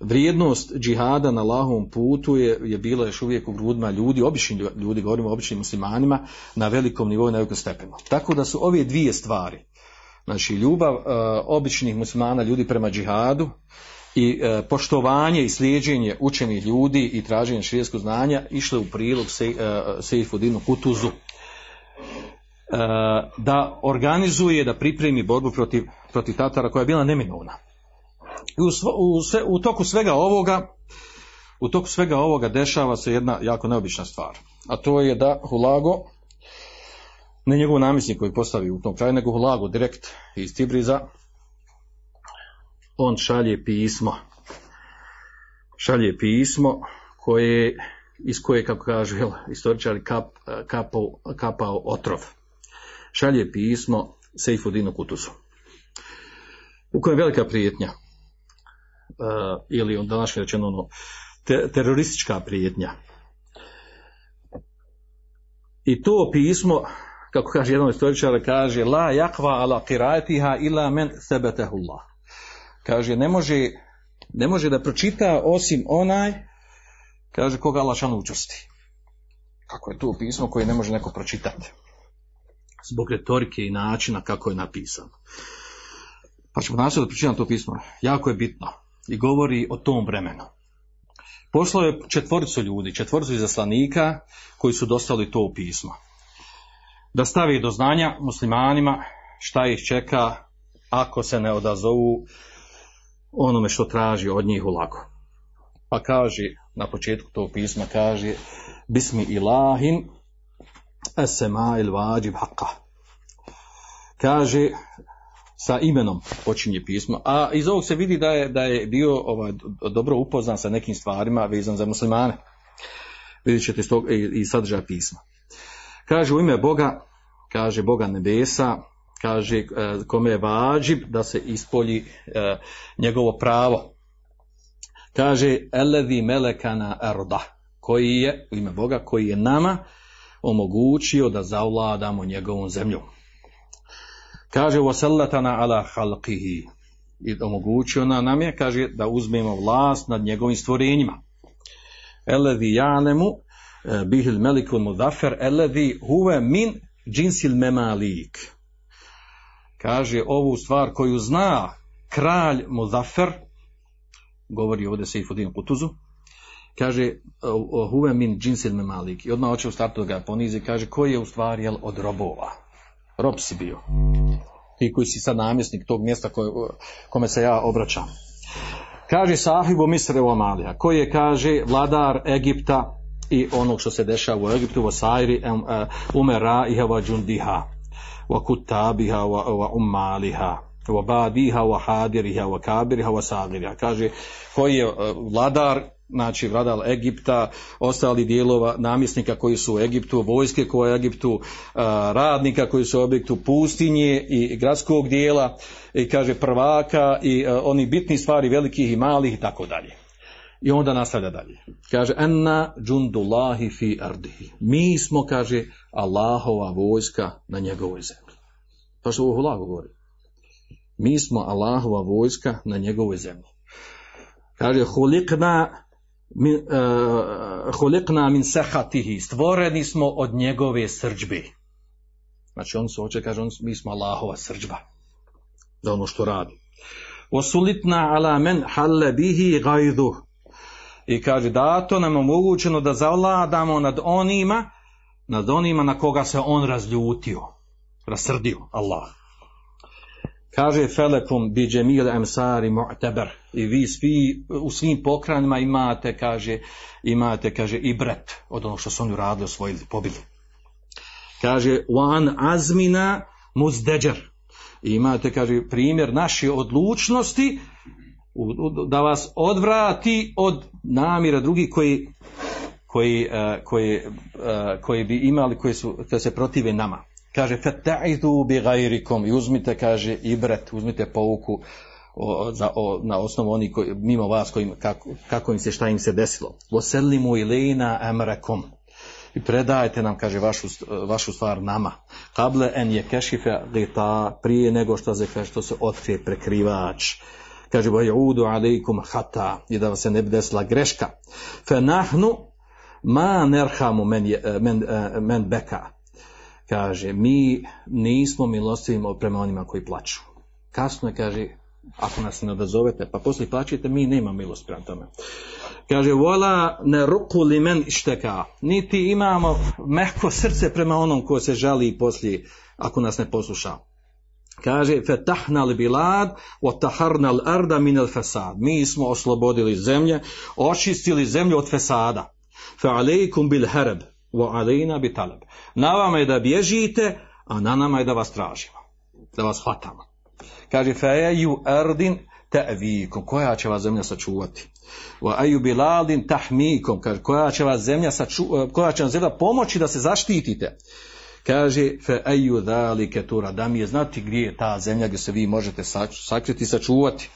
vrijednost džihada na lahom putu je, je bila još uvijek u grudima ljudi, obični ljudi, govorimo o običnim muslimanima, na velikom nivou, na velikom stepenu. Tako da su ove dvije stvari, znači ljubav uh, običnih muslimana, ljudi prema džihadu i uh, poštovanje i slijeđenje učenih ljudi i traženje širijeskog znanja išle u prilog se, uh, Seifudinu Kutuzu. da organizuje, da pripremi borbu protiv, protiv Tatara koja je bila neminovna. I u, u, sve, u toku svega ovoga u toku svega ovoga dešava se jedna jako neobična stvar. A to je da Hulago, ne njegov namjesnik koji postavi u tom kraju, nego Hulago direkt iz Tibriza, on šalje pismo. Šalje pismo koje, iz koje, kako kaže istoričari, kap, kapao, kapao otrov. Šalje pismo Seifudinu Kutusu. U kojem je velika prijetnja ili on današnje rečeno ono, te, teroristička prijetnja. I to pismo, kako kaže jedan istoričar, kaže la jakva ala kirajtiha ila men sebetehullah. Kaže, ne može, ne može da pročita osim onaj, kaže, koga Allah šan. Kako je to pismo koje ne može neko pročitati. Zbog retorike i načina kako je napisano. Pa ćemo nastaviti da pročitam to pismo. Jako je bitno i govori o tom vremenu. Poslao je četvoricu ljudi, četvoricu izaslanika koji su dostali to pismo. Da stavi do znanja muslimanima šta ih čeka ako se ne odazovu onome što traži od njih u. Pa kaže, na početku tog pisma kaže Bismi ilahin esema il vađib haqqa. Kaže, sa imenom počinje pismo, a iz ovog se vidi da je, da je bio ovaj, dobro upoznan sa nekim stvarima vezan za muslimane. Vidjet ćete iz, tog, iz sadržaja pisma. Kaže u ime Boga, kaže Boga nebesa, kaže e, kome je vađib da se ispolji e, njegovo pravo. Kaže elevi melekana erda, koji je, u ime Boga, koji je nama omogućio da zavladamo njegovom zemljom. Kaže wasallatana ala halqihi i omogućio nam je, kaže, da uzmemo vlast nad njegovim stvorenjima. Elevi janemu e, bihil melikul mudafer elevi huve min džinsil memalik. Kaže ovu stvar koju zna kralj mudafer, govori ovdje se i Fudin Kutuzu, kaže huve min džinsil memalik. I odmah hoće u startu da ga ponizi, kaže koji je u stvari jel, od robova rob si bio. Ti koji si sad namjesnik tog mjesta koje, kome se ja obraćam. Kaže sahibu u Amalija, koji je, kaže, vladar Egipta i onog što se dešava u Egiptu, u Sajri, umera iha wa džundiha, wa kutabiha wa ummaliha, wa badiha wa hadiriha wa kabiriha wa sagiriha. Kaže, koji je e, vladar znači vladal Egipta, ostali dijelova namjesnika koji su u Egiptu, vojske koje je u Egiptu, radnika koji su u Egiptu, pustinje i gradskog dijela, i kaže prvaka i oni bitni stvari velikih i malih i tako dalje. I onda nastavlja dalje. Kaže, enna džundullahi fi ardihi. Mi smo, kaže, Allahova vojska na njegovoj zemlji. Pa što ovo govori. Mi smo Allahova vojska na njegovoj zemlji. Kaže, hulikna hulikna min sehatihi, stvoreni smo od njegove srđbe. Znači on se hoće, kaže, on, mi smo Allahova srđba. Za ono što radi. Osulitna ala men halle bihi gajdu. I kaže, dato nam omogućeno da zavladamo nad onima, nad onima na koga se on razljutio, rasrdio, Allah. Kaže Felekum bi džemil emsari mu'tabar i vi svi u svim pokranima imate, kaže, imate, kaže, i bret od onog što su oni uradili, osvojili, pobili. Kaže, wan azmina muzdeđer. I imate, kaže, primjer naše odlučnosti da vas odvrati od namjera drugih koji koji, eh, koji, eh, koji bi imali, koji su, koji se protive nama. Kaže, feta'idu bi gajrikom i uzmite, kaže, ibret, uzmite pouku o, za, o, na osnovu oni koji, mimo vas, kojim, kako, kako im se, šta im se desilo. Vosellimu ilina emrekom. I predajte nam, kaže, vašu, vašu stvar nama. Kable en je kešife gita prije nego što se, kaže, što se otkrije prekrivač. Kaže, vajudu alaikum hata i da se ne bi desila greška. Fe nahnu ma nerhamu men, je, men, men beka. Kaže, mi nismo milostivi prema onima koji plaću. Kasno je, kaže, ako nas ne odazovete, pa poslije plaćete, mi nema milost prema tome. Kaže, vola ne ruku li men išteka. Niti imamo mehko srce prema onom ko se žali poslije, ako nas ne posluša. Kaže, fetahna li bilad, otaharna li arda min el fesad. Mi smo oslobodili zemlje, očistili zemlju od fesada. Fa alejkum bil hereb, wa alejna bi talab. Na vama je da bježite, a na nama je da vas tražimo. Da vas hvatamo. Kaže, fa eju ardin ta'vikum. Koja će vas zemlja sačuvati? Wa aju biladin tahmikum. Kaže, koja će vas zemlja sačuvati, koja će vam zemlja pomoći da se zaštitite? Kaže, fe eju dhalike tura, da mi je znati gdje je ta zemlja gdje se vi možete sakriti i sačuvati.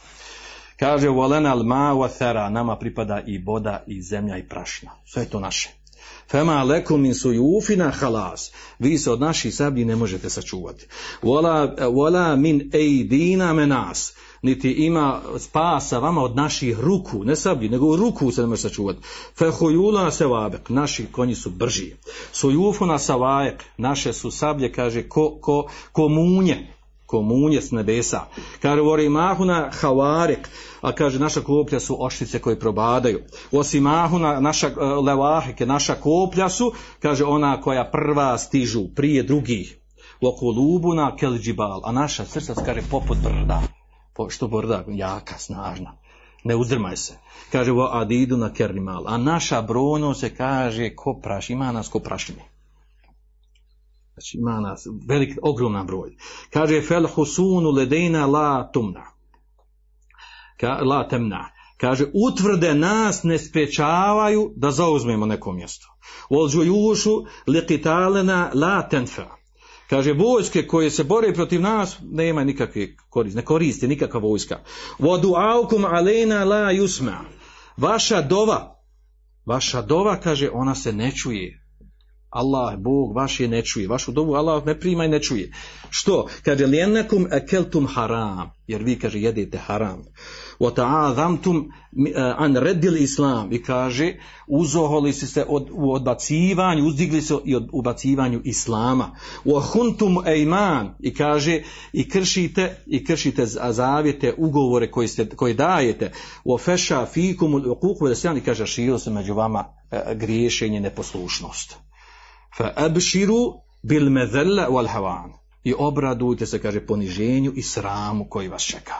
Kaže, volena al ma wa nama pripada i voda i zemlja i prašina. Sve je to naše. Fema lekum min sujufina halas. Vi se od naših sablji ne možete sačuvati. Vola, vola min ejdina menas. Niti ima spasa vama od naših ruku, ne sablji, nego ruku se ne može sačuvati. Fehujula se vabek, naši konji su brži. Sujufuna savajek, naše su sablje, kaže, ko, ko, ko munje, ko munje s nebesa. Kaže, vori mahuna havarek, a kaže, naša koplja su oštice koje probadaju. Osim mahuna, naša uh, levahike, naša koplja su, kaže, ona koja prva stižu, prije drugih. Lokulubuna kelđibal, a naša srca, kaže, poput brda. Što brda? Jaka, snažna. Ne uzdrmaj se. Kaže, vo adidu na kernimal. A naša brono se kaže, ko praš, ima nas ko prašine. Znači ima nas velik, ogroman broj. Kaže fel husunu ledejna la tumna. Ka, la temna. Kaže utvrde nas ne sprečavaju da zauzmemo neko mjesto. Vol džujušu liqitalena la tenfa. Kaže vojske koje se bore protiv nas nema nikakve koristi, ne koristi nikakva vojska. Wa du'aukum alejna la yusma. Vaša dova, vaša dova kaže ona se ne čuje. Allah, Bog, vaš je ne čuje. Vašu dovu Allah ne prima i ne čuje. Što? Kaže, lijenakum ekeltum haram. Jer vi, kaže, jedete haram. Wa ta'adhamtum an redil islam. I kaže, uzoholi si se od, u odbacivanju, uzdigli se i od ubacivanju islama. Wa huntum ejman. I kaže, i kršite, i kršite zavjete, ugovore koji, ste, koji dajete. Wa feša fikum uquq i kaže, širo se među vama e, griješenje, neposlušnost fa abširu bil medhella wal hawan i obradujte se kaže poniženju i sramu koji vas čeka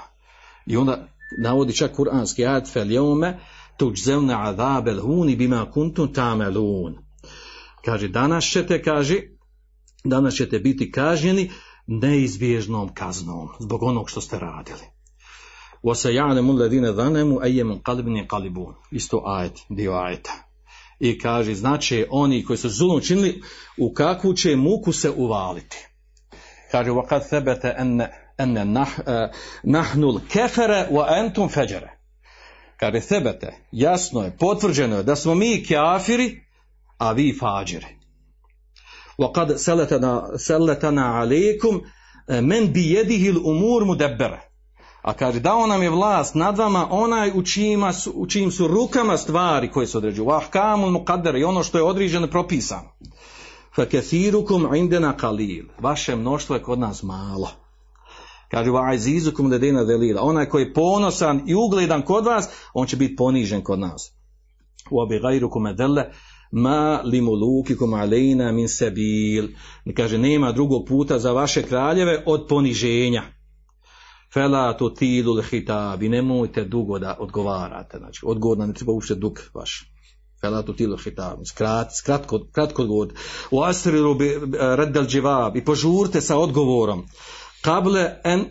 i onda navodi čak kuranski ajet fel yawma tujzauna azab al hun bima kuntum ta'malun kaže danas ćete kaže danas ćete biti kažnjeni neizbježnom kaznom zbog onog što ste radili وَسَيَعْلَمُ الَّذِينَ ظَنَمُوا أَيَّمُنْ قَلْبٍ يَقَلِبُونَ Isto ajet, dio ajeta i kaže znači oni koji su zulum činili u kakvu će muku se uvaliti kaže وَقَدْ ثَبَتَ أَنَّ أَنَّ nah, uh, نَحْنُ الْكَفَرَ وَأَنْتُمْ فَجَرَ kaže thebete jasno je potvrđeno je da smo mi kafiri a vi fađiri وَقَدْ سَلَتَنَا, سَلَتَنَا عَلَيْكُمْ مَنْ بِيَدِهِ الْأُمُورُ مُدَبَّرَ A kaže, dao nam je vlast nad vama onaj u, čijima su, u čijim su rukama stvari koje se određuju. Vahkamul muqaddar i ono što je određeno propisano. Fakethirukum indena kalil. Vaše mnoštvo je kod nas malo. Kaže, va azizukum ledena delila. Onaj koji je ponosan i ugledan kod vas, on će biti ponižen kod nas. Wa bi gajrukum ma limulukikum alejna min sebil. Kaže, nema drugog puta za vaše kraljeve od poniženja. Fela to tilu hitab i nemojte dugo da odgovarate. Znači, odgovor nam ne treba uopšte dug vaš. Fela to tilu hitab. Skrat, kratko, kratko odgovor. U asriru bi reddel dživab i požurte sa odgovorom. Kable en uh,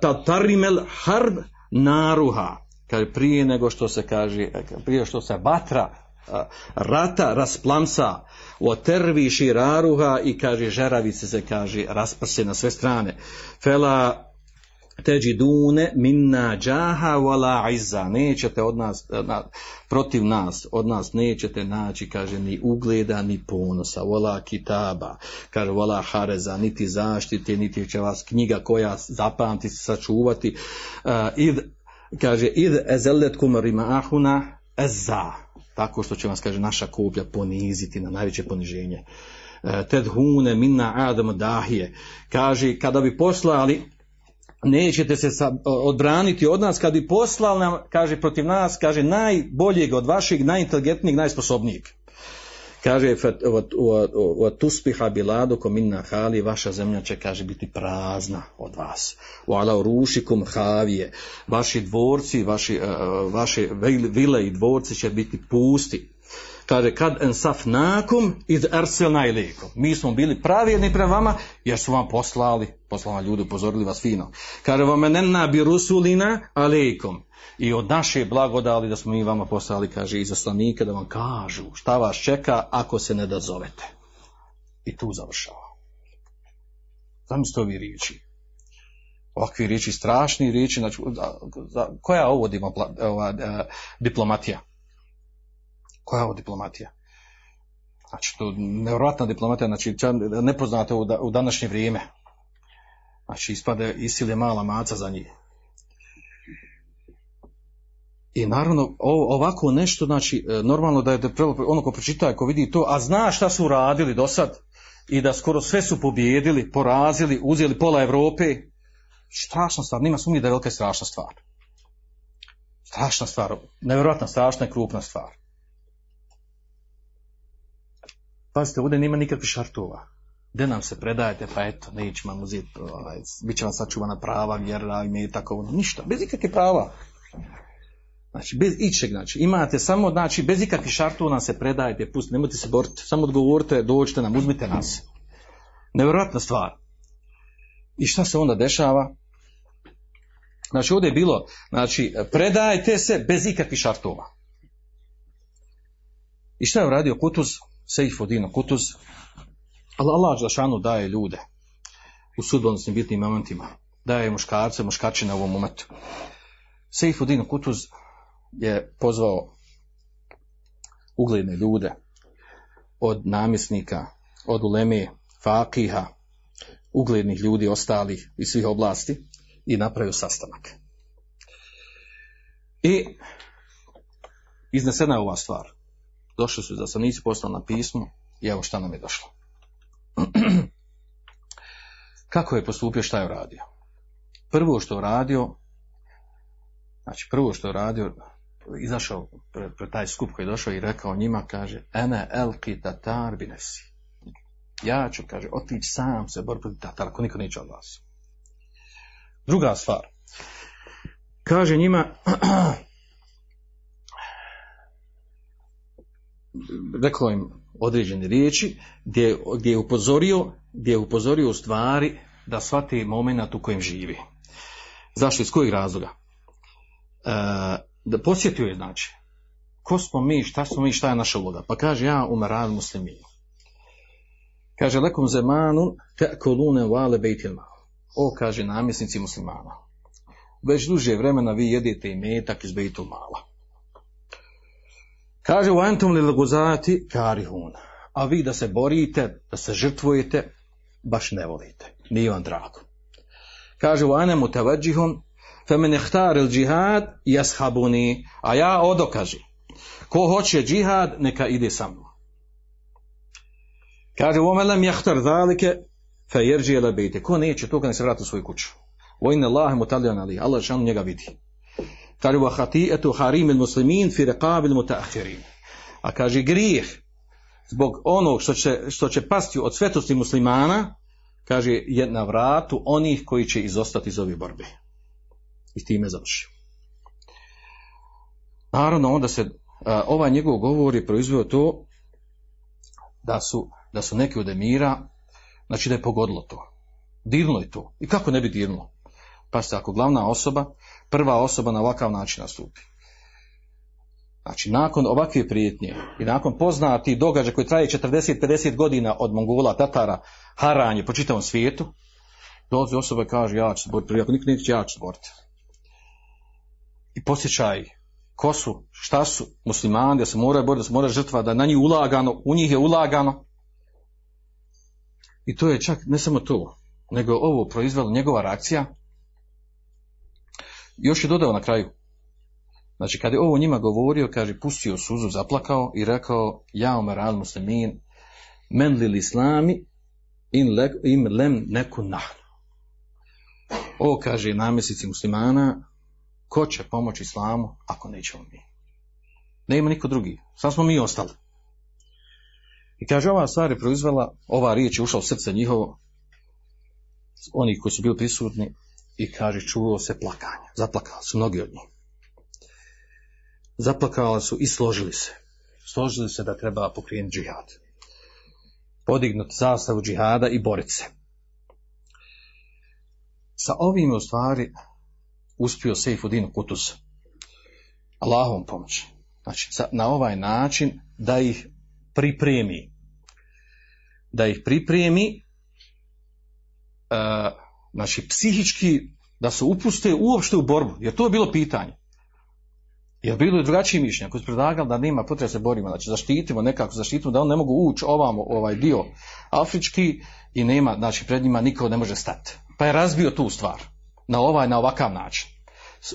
ta tarimel harb naruha. Kaže, prije nego što se kaže, prije što se vatra a, rata rasplamsa u tervi širaruha i kaže žeravice se kaže rasprse na sve strane. Fela teđidune minna džaha wala izza. Nećete od nas, na, protiv nas, od nas nećete naći, kaže, ni ugleda, ni ponosa, wala kitaba, kaže, wala hareza, niti zaštite, niti će vas knjiga koja zapamti sačuvati. Uh, id, kaže, id ezelletkum rimahuna ezza. Tako što će vas, kaže, naša koplja poniziti na najveće poniženje. Tedhune minna adam dahije. Kaže, kada bi poslali nećete se odbraniti od nas kad bi poslal nam, kaže protiv nas, kaže najboljeg od vašeg, najinteligentnijeg, najsposobnijeg. Kaže, tuspiha biladu minna hali, vaša zemlja će, kaže, biti prazna od vas. U ala rušikum havije, vaši dvorci, vaši, uh, vaše vile i dvorci će biti pusti. Kaže, kad ensaf nakum iz arselna ilikum. Mi smo bili pravijedni prema vama, jer su vam poslali, poslali ljudi, upozorili vas fino. Kaže, vam enenna bi rusulina alikum. I od naše blagodali da smo mi vama poslali, kaže, izaslanika da vam kažu šta vas čeka ako se ne dozovete. I tu završava. Zamislite ovi riječi. Ovakvi riječi, strašni riječi, znači, koja ovo diplomatija? Koja je ovo diplomatija? Znači, to nevjerojatna diplomatija, znači, nepoznate u, da, u današnje vrijeme. Znači, ispade isilje mala maca za njih. I naravno, ovako nešto, znači, normalno da je ono ko pročita, ko vidi to, a zna šta su uradili do sad, i da skoro sve su pobjedili, porazili, uzeli pola Europe, strašna stvar, nima sumnje da je velika strašna stvar. Strašna stvar, nevjerojatna, strašna i krupna stvar. Pazite, ovdje nema nikakvih šartova. Gde nam se predajete, pa eto, nećemo vam uzeti, ovaj, bit će vam sačuvana prava, vjera, ime i tako, ono, ništa, bez ikakve prava. Znači, bez ičeg, znači, imate samo, znači, bez ikakvih šartova nam se predajete, pustite, nemojte se boriti, samo odgovorite, dođite nam, uzmite nas. Nevjerojatna stvar. I šta se onda dešava? Znači, ovdje je bilo, znači, predajte se bez ikakvih šartova. I šta je uradio Kutuz? Sejfudino Kutuz, ali Allah Žešanu daje ljude u sudbonosnim bitnim momentima, daje muškarce, muškače na ovom momentu. Sejfudino Kutuz je pozvao ugledne ljude od namjesnika, od uleme, fakiha, uglednih ljudi ostalih iz svih oblasti i napravio sastanak. I iznesena je ova stvar došli su zaslanici poslali na pismo i evo šta nam je došlo. Kako je postupio, šta je uradio? Prvo što je uradio, znači prvo što je uradio, izašao pred, taj skup koji je došao i rekao njima, kaže, ene elki tatar binesi. Ja ću, kaže, otići sam se bor protiv tatara, ako niko neće od vas. Druga stvar. Kaže njima, rekao im određene riječi gdje, gdje je upozorio gdje je upozorio u stvari da shvati moment u kojem živi. Zašto? Iz kojeg razloga? E, da posjetio je znači ko smo mi, šta smo mi, šta je naša uloga. Pa kaže ja umeral musliminu. Kaže lekom zemanu te kolune vale bejtilma. O, kaže namjesnici muslimana. Već duže vremena vi jedete i metak iz bejtul mala. Kaže u antum lil guzati karihun. A vi da se borite, da se žrtvujete, baš ne volite. Nije vam drago. Kaže u anem mutavadžihun femen ihtar il džihad jashabuni. A ja odo kaže. Ko hoće džihad, neka ide sa mnom. Kaže u omelem jahtar zalike fe jerđi. Ko neće toga, ne se vrati u svoju kuću. Vojne Allahe mutaljan ali. Allah šanu njega vidi. Kaže wa khati'atu harimil muslimin fi riqabil mutaakhirin. A kaže grijeh zbog onog što će, što će pasti od svetosti muslimana, kaže je na vratu onih koji će izostati iz ove borbe. I time završio. Naravno, onda se, ovaj njegov govor je proizveo to da su, da su neki od emira, znači da je pogodilo to. Dirnulo je to. I kako ne bi dirnulo? Pa se ako glavna osoba, prva osoba na ovakav način nastupi. Znači, nakon ovakve prijetnje i nakon poznati događaja koji traje 40-50 godina od Mongola, Tatara, haranje po čitavom svijetu, dolazi osoba i kaže, ja ću se boriti, ako nikad neće, ja ću se boriti. I posjećaj ko su, šta su muslimani, da se moraju boriti, da se mora žrtva, da na njih ulagano, u njih je ulagano. I to je čak, ne samo to, nego ovo proizvelo njegova reakcija. Još je dodao na kraju, Znači, kad je ovo njima govorio, kaže, pustio suzu, zaplakao i rekao, ja omer al muslimin, men li islami, in le, im lem neku nahnu. Ovo kaže namjesnici muslimana, ko će pomoći islamu ako nećemo mi. Ne ima niko drugi, sad smo mi ostali. I kaže, ova stvar je proizvela, ova riječ je ušla u srce njihovo, oni koji su bili prisutni, i kaže, čuo se plakanje. Zaplakali su mnogi od njih zaplakali su i složili se. Složili se da treba pokrenuti džihad. Podignuti zastavu džihada i boriti se. Sa ovim u stvari uspio Seifuddin Kutuz. Allahom pomoći. Znači, na ovaj način da ih pripremi. Da ih pripremi uh, znači psihički da se upuste uopšte u borbu. Jer to je bilo pitanje. Jer bilo je drugačiji mišljenja koji su predlagali da nema potrebe se borimo, znači zaštitimo nekako, zaštitimo da on ne mogu ući ovamo ovaj dio afrički i nema, znači pred njima niko ne može stati. Pa je razbio tu stvar na ovaj, na ovakav način.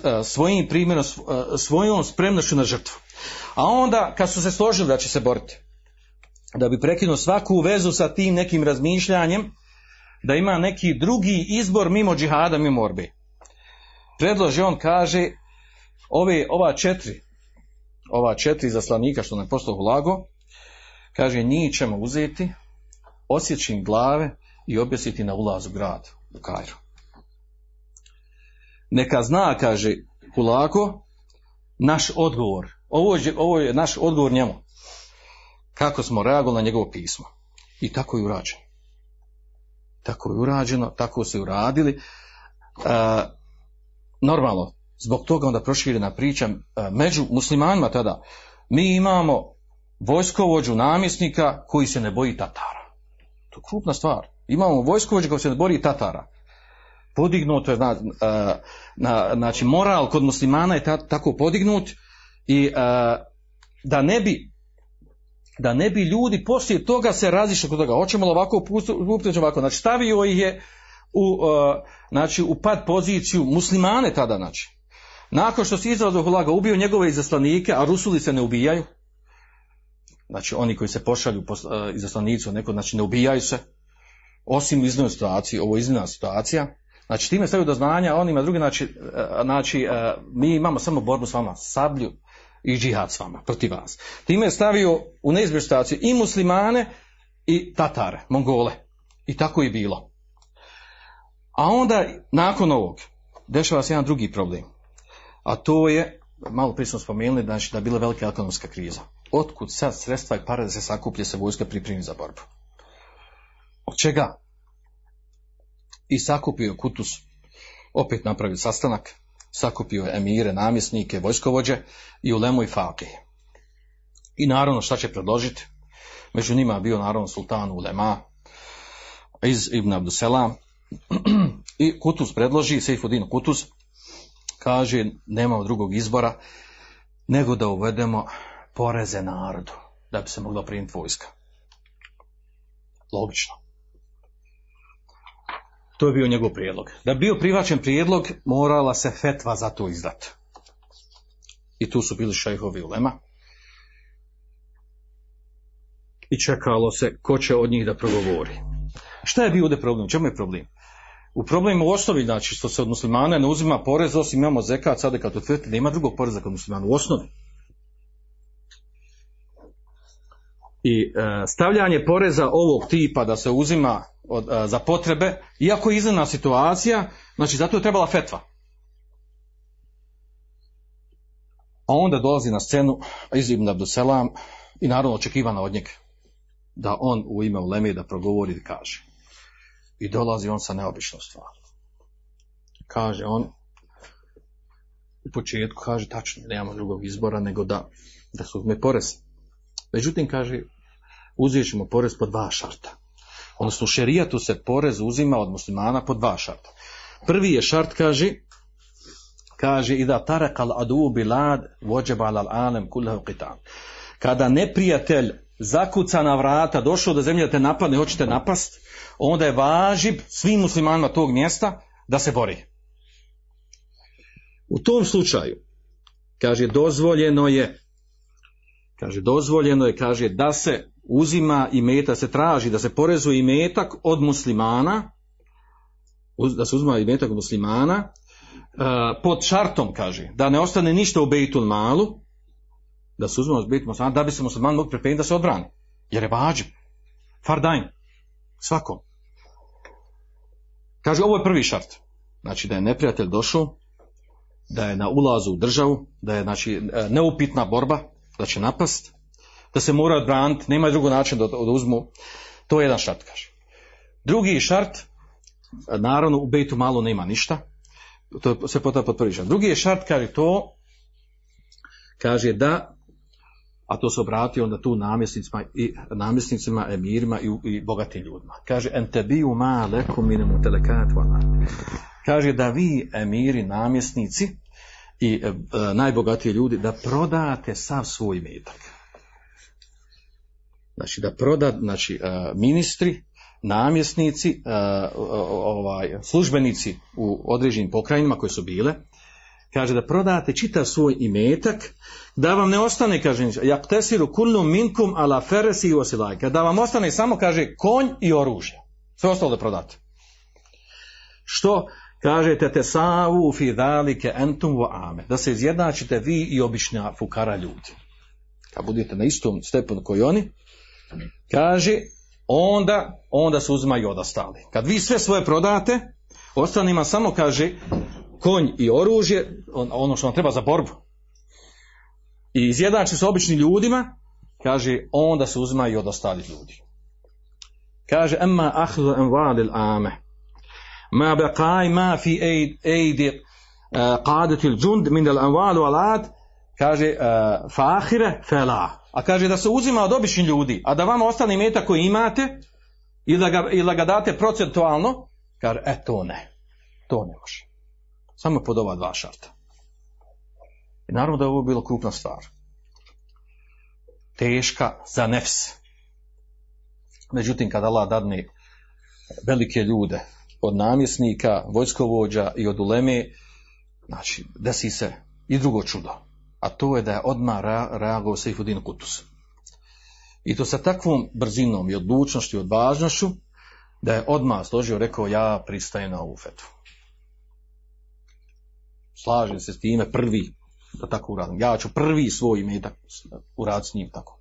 E, svojim primjerom, e, svojom spremnošću na žrtvu. A onda kad su se složili da će se boriti, da bi prekinuo svaku vezu sa tim nekim razmišljanjem, da ima neki drugi izbor mimo džihada, mimo orbe. Predloži on kaže ove, ova četiri, ova četiri zaslanika što nam poslao lago, kaže njih ćemo uzeti, osjeći im glave i objesiti na ulaz u grad, u Kajru. Neka zna, kaže Hulako, naš odgovor. Ovo je, ovo je naš odgovor njemu. Kako smo reagovali na njegovo pismo. I tako je urađeno. Tako je urađeno, tako su uradili. E, normalno, zbog toga onda proširena priča e, među muslimanima tada. Mi imamo vojskovođu namjesnika koji se ne boji Tatara. To je krupna stvar. Imamo vojskovođu koji se ne boji Tatara. Podignuto je, na, e, na, znači moral kod muslimana je ta, tako podignut i e, da ne bi da ne bi ljudi poslije toga se razišli kod toga. Hoćemo li ovako upustiti ovako. Znači stavio ih je u, znači, u pad poziciju muslimane tada znači. Nakon što se Izrael Hulaga ubio njegove izaslanike, a Rusuli se ne ubijaju, znači oni koji se pošalju po uh, izaslanicu, neko, znači ne ubijaju se, osim u iznimnoj situaciji, ovo je situacija, znači time stavio do znanja, on ima drugi, znači, uh, znači uh, mi imamo samo borbu s vama, sablju i džihad s vama, protiv vas. Time je stavio u neizbježnu situaciju i muslimane i tatare, mongole. I tako je bilo. A onda, nakon ovog, dešava se jedan drugi problem a to je, malo prije smo spomenuli, znači da je bila velika ekonomska kriza. Otkud sad sredstva i pare da se sakuplje se vojska pripremi za borbu? Od čega? I sakupio Kutus, opet napravio sastanak, sakupio je emire, namjesnike, vojskovođe i ulemu i fakih. I naravno šta će predložiti? Među njima je bio naravno sultan Ulema iz Ibn Abdusela i Kutus predloži, Seifuddin Kutus, kaže nemamo drugog izbora nego da uvedemo poreze narodu da bi se mogla primiti vojska. Logično. To je bio njegov prijedlog. Da bi bio prihvaćen prijedlog, morala se fetva za to izdati. I tu su bili šejhovi ulema. I čekalo se ko će od njih da progovori. Šta je bio ovdje problem? Čemu je problem? U problemu u osnovi, znači što se od muslimana ne uzima porez, osim imamo zekat, sada kad utvrdite da ima drugog poreza kod muslimana, u osnovi. I e, stavljanje poreza ovog tipa da se uzima od, e, za potrebe, iako je iznena situacija, znači zato je trebala fetva. A onda dolazi na scenu Iz ibn Abduselam i naravno očekivano od njega da on u ime Uleme da progovori i kaže. I dolazi on sa neobičnom stvari. Kaže on, u početku kaže tačno, nemamo drugog izbora nego da, da se uzme porez. Međutim, kaže, uzet ćemo porez po dva šarta. Odnosno, u šerijatu se porez uzima od muslimana po dva šarta. Prvi je šart, kaže, kaže i da tarakal adu bilad vođebal al alem kullahu qitan. Kada neprijatelj zakuca na vrata, došao do zemlje da te napadne, hoćete napast, onda je važib svim muslimanima tog mjesta da se bori. U tom slučaju, kaže, dozvoljeno je, kaže, dozvoljeno je, kaže, da se uzima i meta, se traži da se porezuje i metak od muslimana, da se uzima i metak od muslimana, uh, pod šartom, kaže, da ne ostane ništa u Bejtul malu, da se uzima od Bejtul malu, da bi se musliman mogli pripremiti da se odbrani. Jer je vađib. Fardajn. Svakom. Kaže, ovo je prvi šart. Znači da je neprijatelj došao, da je na ulazu u državu, da je znači neupitna borba, da će napast, da se mora odbraniti, nema drugo način da, da uzmu. To je jedan šart, kaže. Drugi šart, naravno u Bejtu malo nema ništa, to se potom pod. Drugi je šart, kaže to, kaže da, a to se obratio onda tu namjesnicima i namjesnicima, emirima i, i bogatim ljudima. Kaže, entebiju ma lekum minemu Kaže da vi, emiri, namjesnici i e, najbogatiji ljudi, da prodate sav svoj metak. Znači da proda, znači e, ministri, namjesnici, e, ovaj, službenici u određenim pokrajinama koje su bile, kaže da prodate čitav svoj imetak, da vam ne ostane, kaže, jak tesiru kulnu minkum ala feresi i osilajka, da vam ostane samo, kaže, konj i oružje. Sve ostalo da prodate. Što? Kažete te savu fi dalike entum vo ame. Da se izjednačite vi i obična fukara ljudi. Kad budete na istom stepenu koji oni, kaže, onda, onda se uzimaju od ostali. Kad vi sve svoje prodate, ostalima samo kaže konj i oružje, ono što vam treba za borbu. I izjednači se običnim ljudima, kaže, onda se uzimaju od ostalih ljudi. Kaže, emma ahzu envalil ame. Ma beqaj ma fi ejdi qadatil džund min al anvalu alat, kaže, uh, fahire fela. A kaže da se uzima od običnih ljudi, a da vama ostane meta koji imate, ili da ga, ili da ga date procentualno, kaže, e to ne. To ne može. Samo pod ova dva šarta. I naravno da je ovo bilo krupna stvar. Teška za nefs. Međutim, kada Allah dadne velike ljude, od namjesnika, vojskovođa i od uleme, znači, desi se i drugo čudo. A to je da je odmah reagovao Seifuddin Kutus. I to sa takvom brzinom i odlučnošću i odvažnošću, da je odmah složio, rekao, ja pristajem na ovu fetu. Slažem se s time prvi, da tako uradim. Ja ću prvi svoj imetak uraditi s njim tako.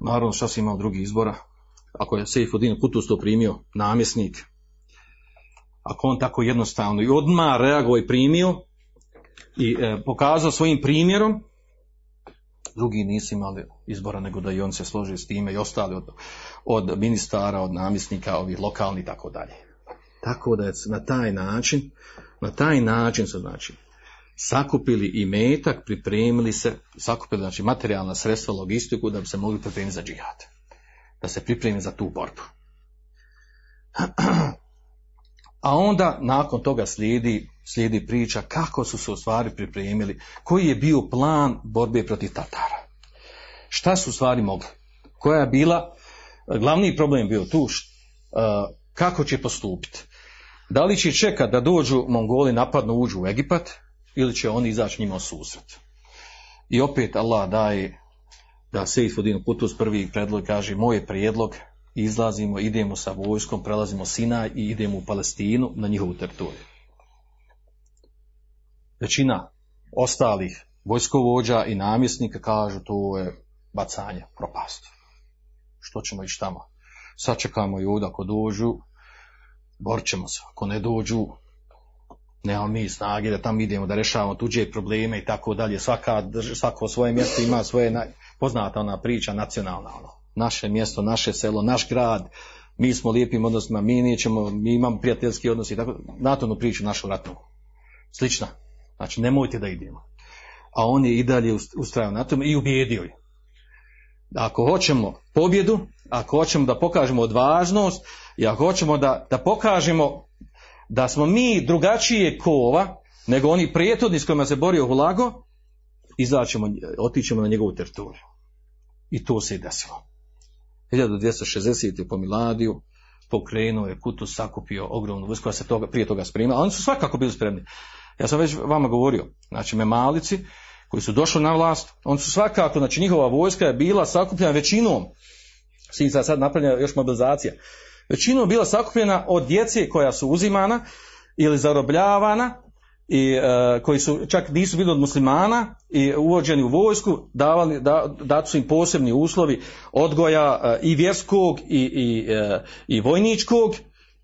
Naravno, šta si imao drugi izbora? Ako je Seifuddin Kutus to primio, namjesnik, ako on tako jednostavno i odmah reagovao i primio i e, pokazao svojim primjerom, drugi nisu imali izbora nego da i on se složi s time i ostali od, od ministara, od namjesnika, ovih lokalnih i tako dalje. Tako da je na taj način, na taj način su znači sakupili i metak, pripremili se, sakupili znači materijalna sredstva, logistiku da bi se mogli pripremiti za džihad. Da se pripremi za tu borbu. A onda nakon toga slijedi, slijedi priča kako su se u stvari pripremili, koji je bio plan borbe protiv Tatara. Šta su u stvari mogli? Koja je bila, glavni problem je bio tu, kako će postupiti. Da li će čekati da dođu Mongoli napadnu uđu u Egipat ili će oni izaći njima u susret. I opet Allah daje da Fudin Kutus prvi predlog kaže moj prijedlog izlazimo, idemo sa vojskom, prelazimo Sina i idemo u Palestinu na njihovu teritoriju. Većina ostalih vojskovođa i namjesnika kažu to je bacanje, propast. Što ćemo ići tamo? Sačekamo i ovdje ako dođu, borit ćemo se. Ako ne dođu, Nemamo mi snage da tamo idemo da rješavamo tuđe probleme i tako dalje. Svaka, svako svoje mjesto ima svoje naj- poznata ona priča nacionalna. Ono. Naše mjesto, naše selo, naš grad, mi smo lijepim odnosima, mi nećemo, mi imamo prijateljski odnos i tako. Na to onu priču našu ratnu. Slična. Znači nemojte da idemo. A on je i dalje ust- ustrajao na tome i ubijedio je. Ako hoćemo pobjedu, ako hoćemo da pokažemo odvažnost i ako hoćemo da, da pokažemo da smo mi drugačije kova nego oni prijetodni s kojima se borio Hulago, izaćemo, otićemo na njegovu teritoriju. I to se i desilo. 1260. po Miladiju pokrenuo je Kutus, sakupio ogromnu vojsku koja se toga, prije toga spremila. Oni su svakako bili spremni. Ja sam već vama govorio, znači memalici koji su došli na vlast, oni su svakako, znači njihova vojska je bila sakupljena većinom, svi sad, sad napravljena još mobilizacija, većinom bila sakupljena od djece koja su uzimana ili zarobljavana i e, koji su čak nisu bili od muslimana i uvođeni u vojsku, davali, da, dati su im posebni uslovi odgoja e, i vjerskog i, i, e, i vojničkog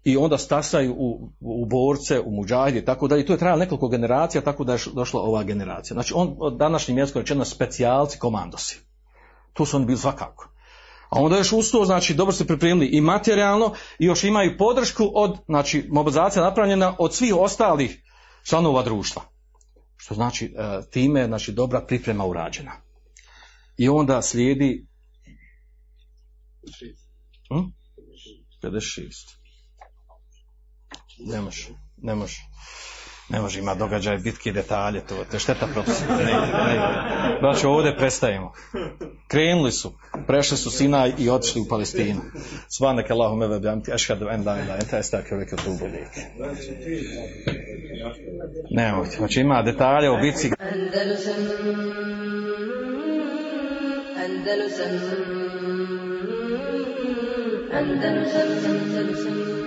i onda stasaju u, u borce, u muđahide tako dalje. I to je trajalo nekoliko generacija, tako da je došla ova generacija. Znači on od današnjim jezikom rečeno specijalci, komandosi. Tu su oni bili svakako. A onda još uz to, znači, dobro se pripremili i materijalno i još imaju podršku od, znači, mobilizacija napravljena od svih ostalih članova društva. Što znači, e, time je, znači, dobra priprema urađena. I onda slijedi... Hm? 56. Ne može, ne može. Ne može ima događaj, bitke detalje, to, je šteta. Ne, ne, ide. Znači ovdje prestajemo. Krenuli su, prešli su Sinaj i otišli u Palestinu. Svanak Allahum eve bjamti, ešhadu en la ila enta estak veke lijek. Nemojte, znači ima detalje o bitci. Andalusam Andalusam Andalusam Andalusam